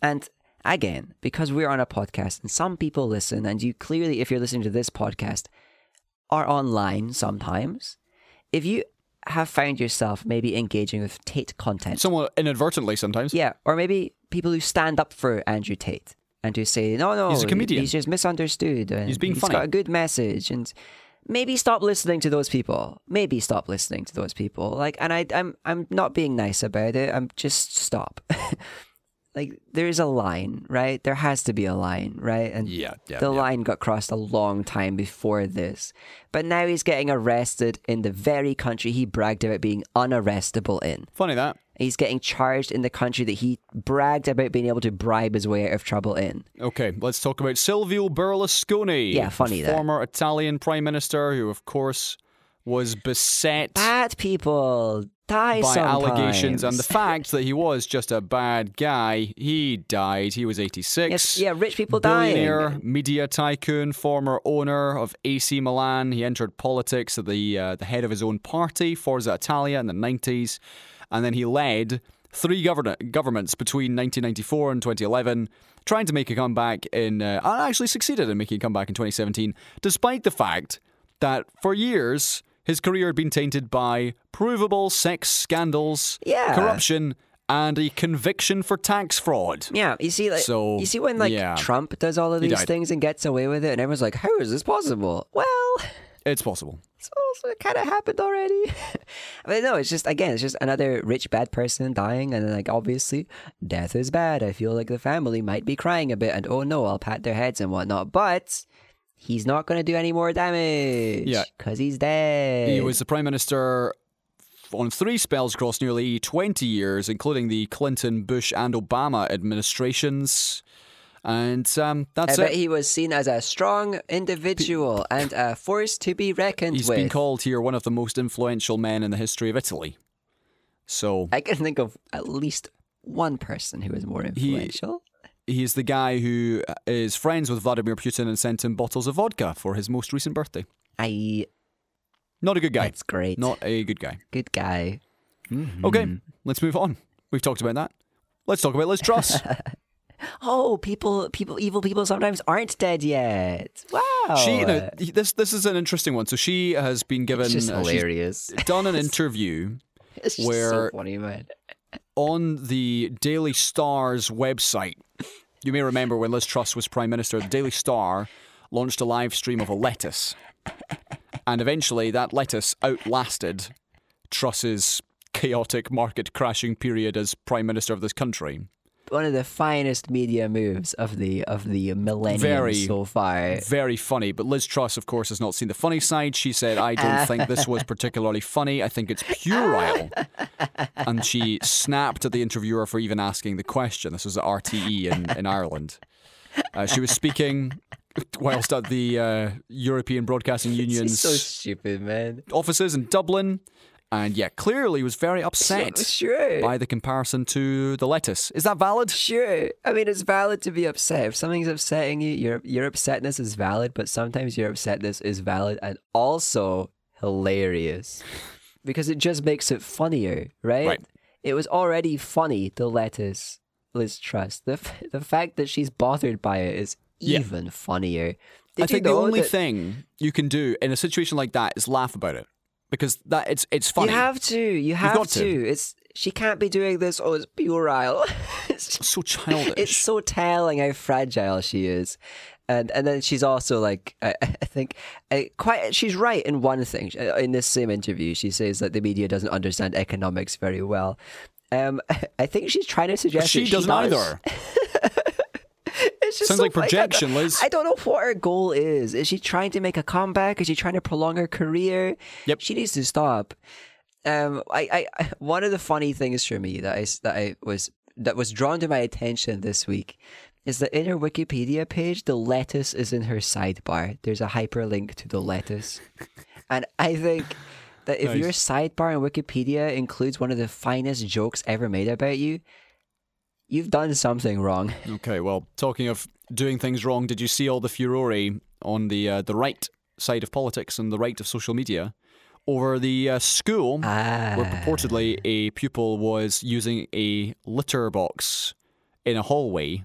And again, because we're on a podcast and some people listen, and you clearly, if you're listening to this podcast, are online sometimes, if you have found yourself maybe engaging with Tate content, Somewhat inadvertently sometimes. yeah, or maybe people who stand up for Andrew Tate and who say, no, no, He's a comedian. He's just misunderstood. And He's being he's funny." got a good message. And maybe stop listening to those people. Maybe stop listening to those people. Like, and I, I'm, I'm not being nice about it. I'm just stop. like, there's a line, right? There has to be a line, right? And Yeah, yeah, the yeah. line got crossed a long time before this. But now he's getting arrested in the very country he bragged about being unarrestable in. Funny that. He's getting charged in the country that he bragged about being able to bribe his way out of trouble in. Okay, let's talk about Silvio Berlusconi. Yeah, funny that. Former Italian prime minister who, of course, was beset Bad people die by allegations and the fact that he was just a bad guy. He died. He was 86. Yes, yeah, rich people Billionaire, dying. media tycoon, former owner of AC Milan. He entered politics at the uh, the head of his own party, Forza Italia, in the 90s, and then he led three govern- governments between 1994 and 2011, trying to make a comeback in. Uh, and actually succeeded in making a comeback in 2017, despite the fact that for years his career had been tainted by provable sex scandals, Yeah. corruption, and a conviction for tax fraud. Yeah, you see, like, So, you see when like yeah. Trump does all of these things and gets away with it, and everyone's like, "How is this possible?" Well, It's possible. it's also kind of happened already. but no, it's just again, it's just another rich bad person dying, and like obviously, death is bad. I feel like the family might be crying a bit, and oh no, I'll pat their heads and whatnot. But he's not going to do any more damage. Yeah. because he's dead. He was the prime minister on three spells across nearly 20 years, including the Clinton, Bush, and Obama administrations. And um, I that's bet it. he was seen as a strong individual and a force to be reckoned He's with. He's been called here one of the most influential men in the history of Italy. So I can think of at least one person who is more influential. He's the guy who is friends with Vladimir Putin and sent him bottles of vodka for his most recent birthday. I. Not a good guy. That's great. Not a good guy. good guy. Okay, let's move on. We've talked about that. Let's talk about Liz Truss. Oh, people, people, evil people sometimes aren't dead yet. Wow. She, no, this this is an interesting one. So she has been given, it's just uh, hilarious. done an interview It's just where- so funny, man. On the Daily Star's website. You may remember when Liz Truss was Prime Minister, the Daily Star launched a live stream of a lettuce. And eventually that lettuce outlasted Truss's chaotic market crashing period as Prime Minister of this country. One of the finest media moves of the of the millennium Very- so far. Very funny, but Liz Truss, of course, has not seen the funny side. She said, I don't think this was particularly funny. I think it's puerile. And she snapped at the interviewer for even asking the question. This was at RTE in, in Ireland. Uh, she was speaking whilst at the uh, European Broadcasting Union's so stupid, man. offices in Dublin. And yeah, clearly was very upset Sure. by the comparison to the lettuce. Is that valid? Sure. I mean, it's valid to be upset. If something's upsetting you, your your upsetness is valid, but sometimes your upsetness is valid and also hilarious because it just makes it funnier, right? Right. It was already funny, the lettuce, Liz Truss. The, f- the fact that she's bothered by it is Yeah. even funnier. Did I think the only that- thing you can do in a situation like that is laugh about it because that it's it's funny. You have to. You have to. to. It's she can't be doing this. Oh, it's puerile. it's, So childish. it's so telling how fragile she is. And and then she's also like I, I think uh, quite she's right in one thing Uh, in this same interview she says that the media doesn't understand economics very well. Um, I think she's trying to suggest she that doesn't does. either. It's just Sounds so like projection, Liz. I don't know what her goal is. Is she trying to make a comeback? Is she trying to prolong her career? Yep. She needs to stop. Um, I, I, one of the funny things for me that I that I was that was drawn to my attention this week is that in her Wikipedia page, the lettuce is in her sidebar. There's a hyperlink to the lettuce, and I think that if Nice. your sidebar in Wikipedia includes one of the finest jokes ever made about you, you've done something wrong. Okay, well, talking of doing things wrong, did you see all the furore on the uh, the right side of politics and the right of social media over the uh, school where Ah. purportedly a pupil was using a litter box in a hallway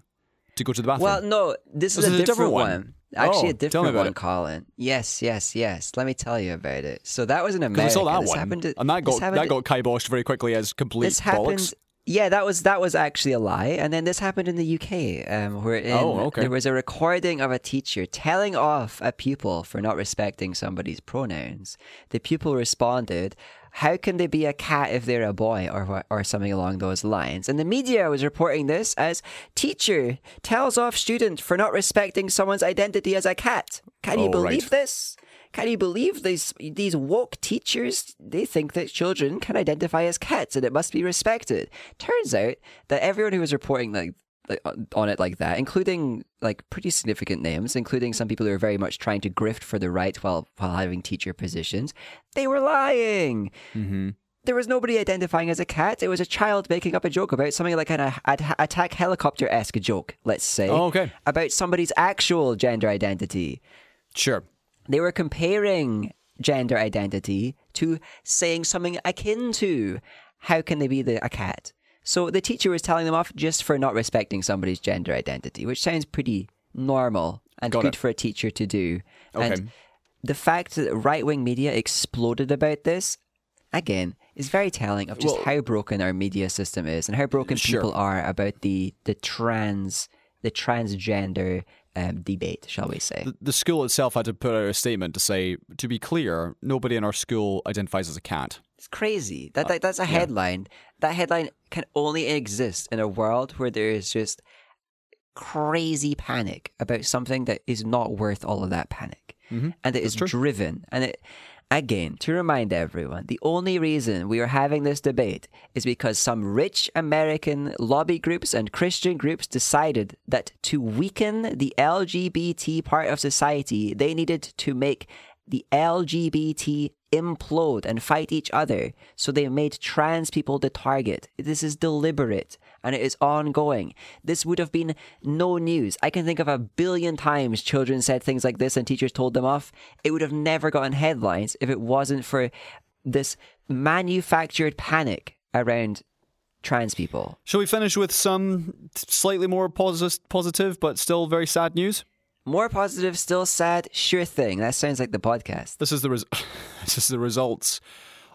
to go to the bathroom? Well, no, this This is a different, different one. one. Actually, Oh, a different one, it. Colin. Yes, yes, yes. Let me tell you about it. So that was in America. I saw that this one, happened. and that got that got kiboshed very quickly as complete This happened. Yeah, that was that was actually a lie, and then this happened in the UK, um, where in, Oh, okay. there was a recording of a teacher telling off a pupil for not respecting somebody's pronouns. The pupil responded, "How can they be a cat if they're a boy?" or or something along those lines. And the media was reporting this as teacher tells off student for not respecting someone's identity as a cat. Can you Oh, believe right. this? Can you believe these these woke teachers? They think that children can identify as cats and it must be respected. Turns out that everyone who was reporting like, on it like that, including like pretty significant names, including some people who are very much trying to grift for the right while while having teacher positions, they were lying. Mm-hmm. There was nobody identifying as a cat. It was a child making up a joke about something like an a- a- attack helicopter esque joke, let's say, Oh, okay. about somebody's actual gender identity Sure. They were comparing gender identity to saying something akin to how can they be the, a cat so the teacher was telling them off just for not respecting somebody's gender identity which sounds pretty normal and Got good it. for a teacher to do Okay. and the fact that right-wing media exploded about this again is very telling of just Well- how broken our media system is and how broken Sure. people are about the the trans the transgender um, debate shall we say The, the school itself had to put out a statement to say, to be clear, nobody in our school identifies as a cat. It's crazy. That, that that's a headline. That headline can only exist in a world where there is just crazy panic about something that is not worth all of that panic, Mhm. and it is true. driven. And it again to remind everyone, the only reason we are having this debate is because some rich American lobby groups and Christian groups decided that to weaken the LGBT part of society, they needed to make the LGBT implode and fight each other. So they made trans people the target. This is deliberate and it is ongoing. This would have been no news. I can think of a billion times children said things like this and teachers told them off. It would have never gotten headlines if it wasn't for this manufactured panic around trans people. Shall we finish with some slightly more posi- positive but still very sad news? More positive, still sad. Sure thing. That sounds like the podcast. This is the res- this is the results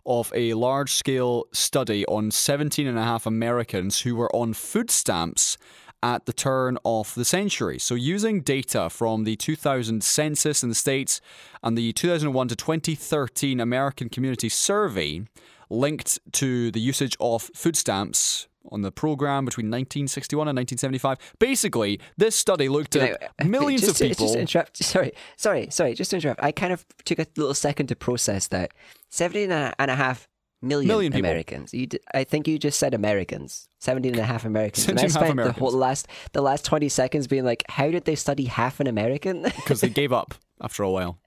of a large scale study on 17 and a half Americans who were on food stamps at the turn of the century. So using data from the 2000 census in the states and the 2001 to 2013 American Community Survey linked to the usage of food stamps on the program between 1961 and 1975. Basically, this study looked at Now, uh, millions just of people. Just interrupt. Sorry, sorry, sorry. Just to interrupt. I kind of took a little second to process that. Seventeen and a half million, Million. Americans. You, d- I think you just said Americans. Seventeen and a half Americans. And I 17 and a half spent the whole last the last twenty seconds being like, how did they study half an American? because they gave up after a while.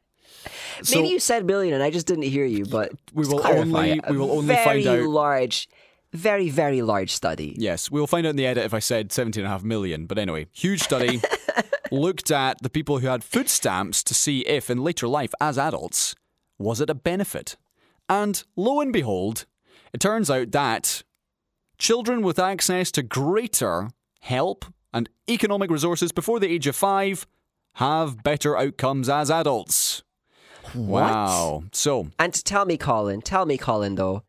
So Maybe you said million and I just didn't hear you. But We will only- it. we will only find very out- large, very very large study. yes, we'll find out in the edit if I said 17 and a half million. But anyway, huge study looked at the people who had food stamps to see if in later life as adults was it a benefit. And lo and behold, it turns out that children with access to greater help and economic resources before the age of 5 have better outcomes as adults. What? Wow. So, And tell me, Colin, tell me, Colin, though,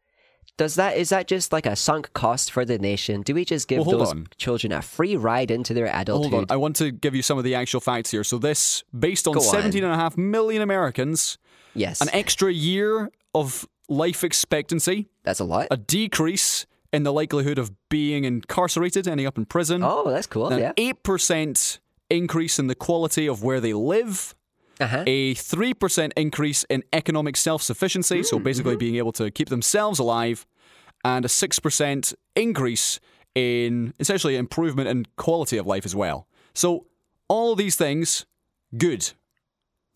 Does that is that just like a sunk cost for the nation? Do we just give Well, those on. children a free ride into their adulthood? Hold on. I want to give you some of the actual facts here. So this, based on on. 17.5 million Americans, yes, an extra year of life expectancy, that's a lot. a decrease in the likelihood of being incarcerated, ending up in prison, oh, that's cool. an yeah. 8% increase in the quality of where they live, Uh-huh. a 3% increase in economic self sufficiency, so basically being able to keep themselves alive, and a 6% increase in essentially improvement in quality of life as well. So, all of these things, good.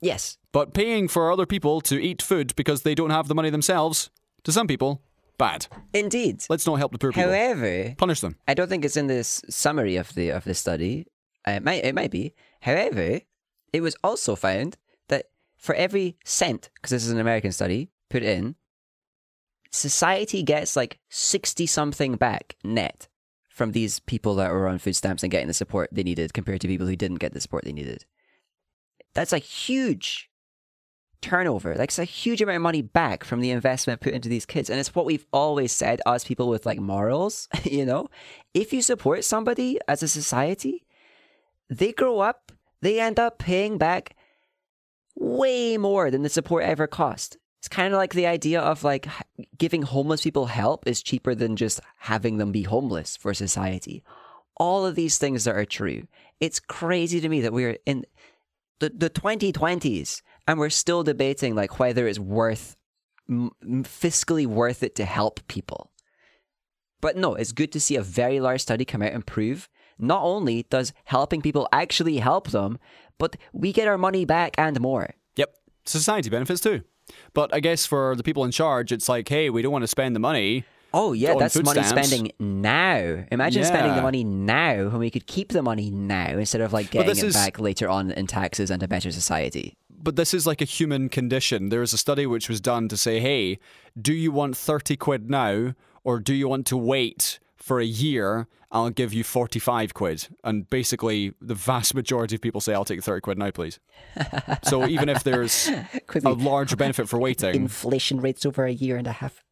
Yes. But paying for other people to eat food because they don't have the money themselves, to some people, bad. Indeed. Let's not help the poor people. However, Punish them. I don't think it's in this summary of the of the study. Uh, It might it might be. However, it was also found that for every cent, because this is an American study, put in, society gets like sixty something back net from these people that were on food stamps and getting the support they needed compared to people who didn't get the support they needed. That's a huge turnover. Like it's a huge amount of money back from the investment put into these kids. And it's what we've always said, us people with like morals, you know? If you support somebody as a society, they grow up, they end up paying back way more than the support ever cost. It's kind of like the idea of like giving homeless people help is cheaper than just having them be homeless for society. All of these things are true. It's crazy to me that we're in the, the 2020s and we're still debating like whether it's worth fiscally worth it to help people. But no, it's good to see a very large study come out and prove not only does helping people actually help them, but we get our money back and more. Yep. Society benefits too. But I guess for the people in charge, it's like, hey, we don't want to spend the money. Oh yeah, that's money stamps. spending now. Imagine spending the money now when we could keep the money now instead of like getting it is- back later on in taxes and a better society. But this is like a human condition. There is a study which was done to say, hey, do you want 30 quid now or do you want to wait for a year? I'll give you 45 quid. And basically, the vast majority of people say, I'll take 30 quid now, please. so even if there's a larger benefit for waiting, Inflation rates over a year and a half.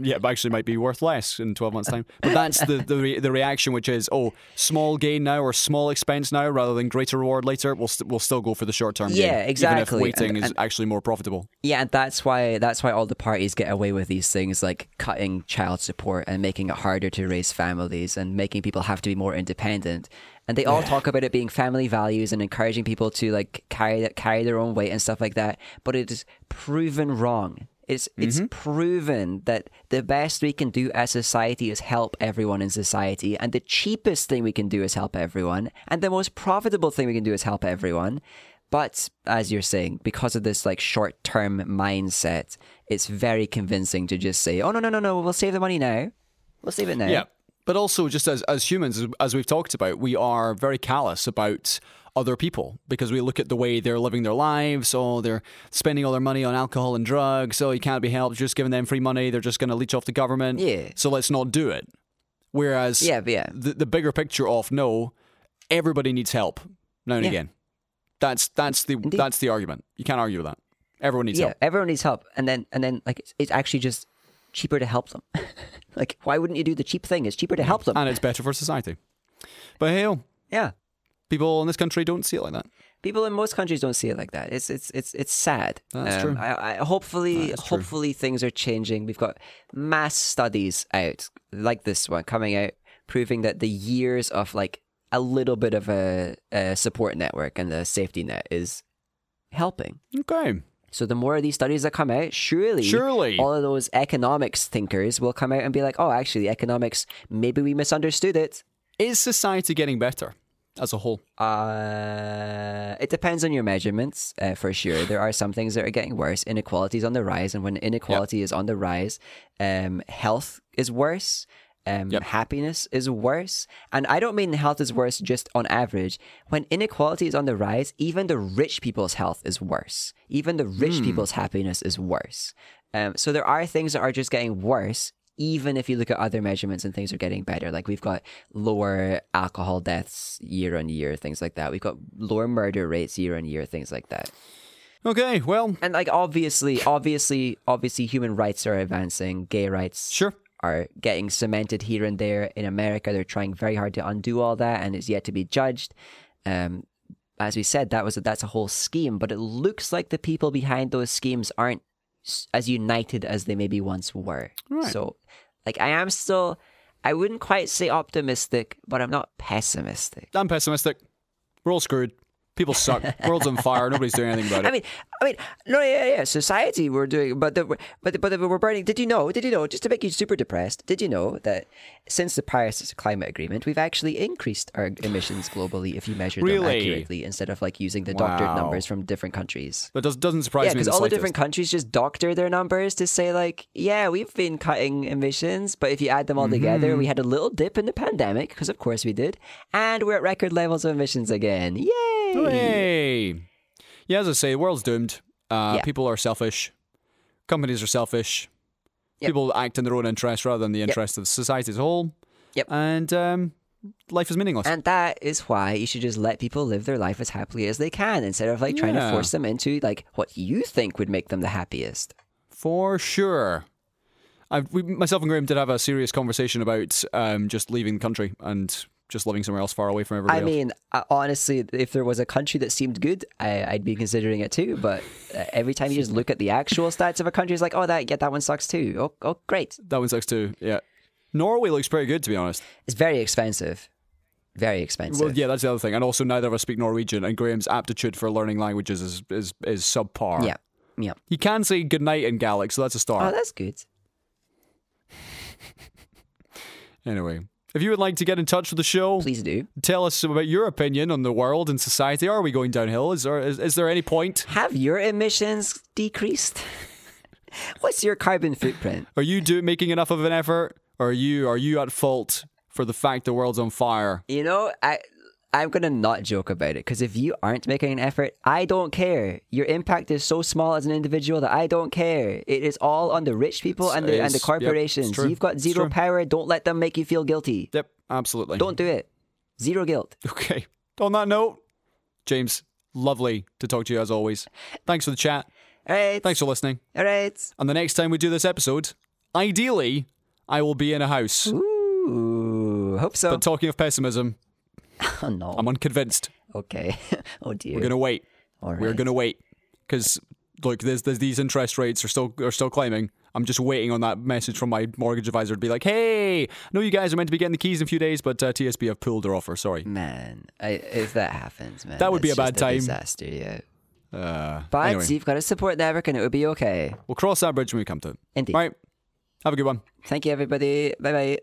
Yeah, it actually might be worth less in 12 months' time. But that's the, the, re- the reaction, which is, oh, small gain now or small expense now rather than greater reward later. We'll, st- we'll still go for the short term gain. Yeah, exactly. Even if waiting And- is actually more profitable. Yeah, and that's why that's why all the parties get away with these things like cutting child support and making it harder to raise families and making people have to be more independent. And they all talk about it being family values and encouraging people to like carry carry their own weight and stuff like that. But it is proven wrong. It's it's mm-hmm. proven that the best we can do as society is help everyone in society, and the cheapest thing we can do is help everyone, and the most profitable thing we can do is help everyone. But as you're saying, because of this like short term mindset, it's very convincing to just say, "Oh no, no, no, no, we'll save the money now. We'll save it now." Yeah. But also, just as, as humans, as- as we've talked about, we are very callous about other people because we look at the way they're living their lives. Oh, they're spending all their money on alcohol and drugs. So you can't be helped. Just giving them free money. They're just going to leech off the government. Yeah. So let's not do it. Whereas Yeah, yeah. the, the bigger picture of no, everybody needs help now and Yeah. again. That's that's the that's the argument. You can't argue with that. Everyone needs help. yeah, help. everyone needs help, and then and then like it's, it's actually just cheaper to help them. like, why wouldn't you do the cheap thing? It's cheaper to help them. And it's better for society. But hey, oh, yeah. People in this country don't see it like that. People in most countries don't see it like that. It's it's it's it's sad. That's true. Um, I, I, hopefully, true. hopefully things are changing. We've got mass studies out like this one coming out, proving that the years of like a little bit of a, a support network and the safety net is helping. Okay. So the more of these studies that come out, surely, Surely. all of those economics thinkers will come out and be like, "Oh, actually, economics, maybe we misunderstood it." Is society getting better as a whole? Uh, it depends on your measurements, uh, for sure. There are some things that are getting worse. Inequality is on the rise, and when inequality is on the rise, um, health is worse. Um, Yep. Happiness is worse, and I don't mean health is worse just on average. When inequality is on the rise, even the rich people's health is worse. Even the rich people's happiness is worse. Um, so there are things that are just getting worse, even if you look at other measurements and things are getting better. Like we've got lower alcohol deaths year on year, things like that. We've got lower murder rates year on year, things like that. Okay, well, And like obviously, obviously, obviously, human rights are advancing. Gay rights sure. are getting cemented here and there in America. They're trying very hard to undo all that, and it's yet to be judged. Um, as we said, that was a, that's a whole scheme, but it looks like the people behind those schemes aren't as united as they maybe once were. Right. So, like, I am still, I wouldn't quite say optimistic, but I'm not pessimistic. I'm pessimistic. We're all screwed. People suck. World's on fire. Nobody's doing anything about it. I mean, I mean, no, yeah, yeah. Society, we're doing, but the, but but we're burning. Did you know? Did you know? Just to make you super depressed, did you know that since the Paris Climate Agreement, we've actually increased our emissions globally if you measure them accurately instead of like using the doctored numbers from different countries. that does, doesn't surprise Yeah, me. because all the different countries just doctor their numbers to say like, yeah, we've been cutting emissions, but if you add them all Mm-hmm. together, we had a little dip in the pandemic because of course we did, and we're at record levels of emissions again. Yay! Hey. Yeah, as I say, the world's doomed. Uh, Yeah. People are selfish. Companies are selfish. Yep. People act in their own interest rather than the interest of society as a whole. Yep. And um, life is meaningless. And that is why you should just let people live their life as happily as they can instead of like trying to force them into like what you think would make them the happiest. For sure. I've, we, myself and Graham did have a serious conversation about um, just leaving the country and just living somewhere else far away from everybody I else. mean, uh, honestly, if there was a country that seemed good, I, I'd be considering it too. But uh, every time you just look at the actual stats of a country, it's like, oh, that yeah, that one sucks too. Oh, oh, great. That one sucks too. Yeah. Norway looks pretty good, to be honest. It's very expensive, very expensive. Well, yeah, that's the other thing. And also, neither of us speak Norwegian, and Graham's aptitude for learning languages is is, is subpar. yeah, yeah. He can say goodnight in Gaelic, so that's a start. Oh, that's good. anyway, if you would like to get in touch with the show, Please do. tell us about your opinion on the world and society. Are we going downhill? Is there is, is there any point? Have your emissions decreased? What's your carbon footprint? Are you do, making enough of an effort? Or are you are you at fault for the fact the world's on fire? You know, I I'm gonna not joke about it because if you aren't making an effort, I don't care. Your impact is so small as an individual that I don't care. It is all on the rich people and the and the corporations. true. You've got zero power. Don't let them make you feel guilty. Yep, absolutely. Don't do it. Zero guilt. Okay. On that note, James, lovely to talk to you as always. Thanks for the chat. All right. Thanks for listening. All right. And the next time we do this episode, ideally, I will be in a house. Ooh, hope so. But talking of pessimism, oh no. I'm unconvinced. okay. oh dear. We're gonna wait. All We're gonna wait because look, there's, there's these interest rates are still are still climbing. I'm just waiting on that message from my mortgage advisor to be like, "Hey, I know you guys are meant to be getting the keys in a few days, but uh, TSB have pulled their offer. Sorry." Man, I, if that happens, man, That would be a bad just time. disaster, yeah. Uh, But anyway, you've got to support the and it would be okay. we'll cross that bridge when we come to it. Indeed. All right. Have a good one. Thank you, everybody. Bye bye.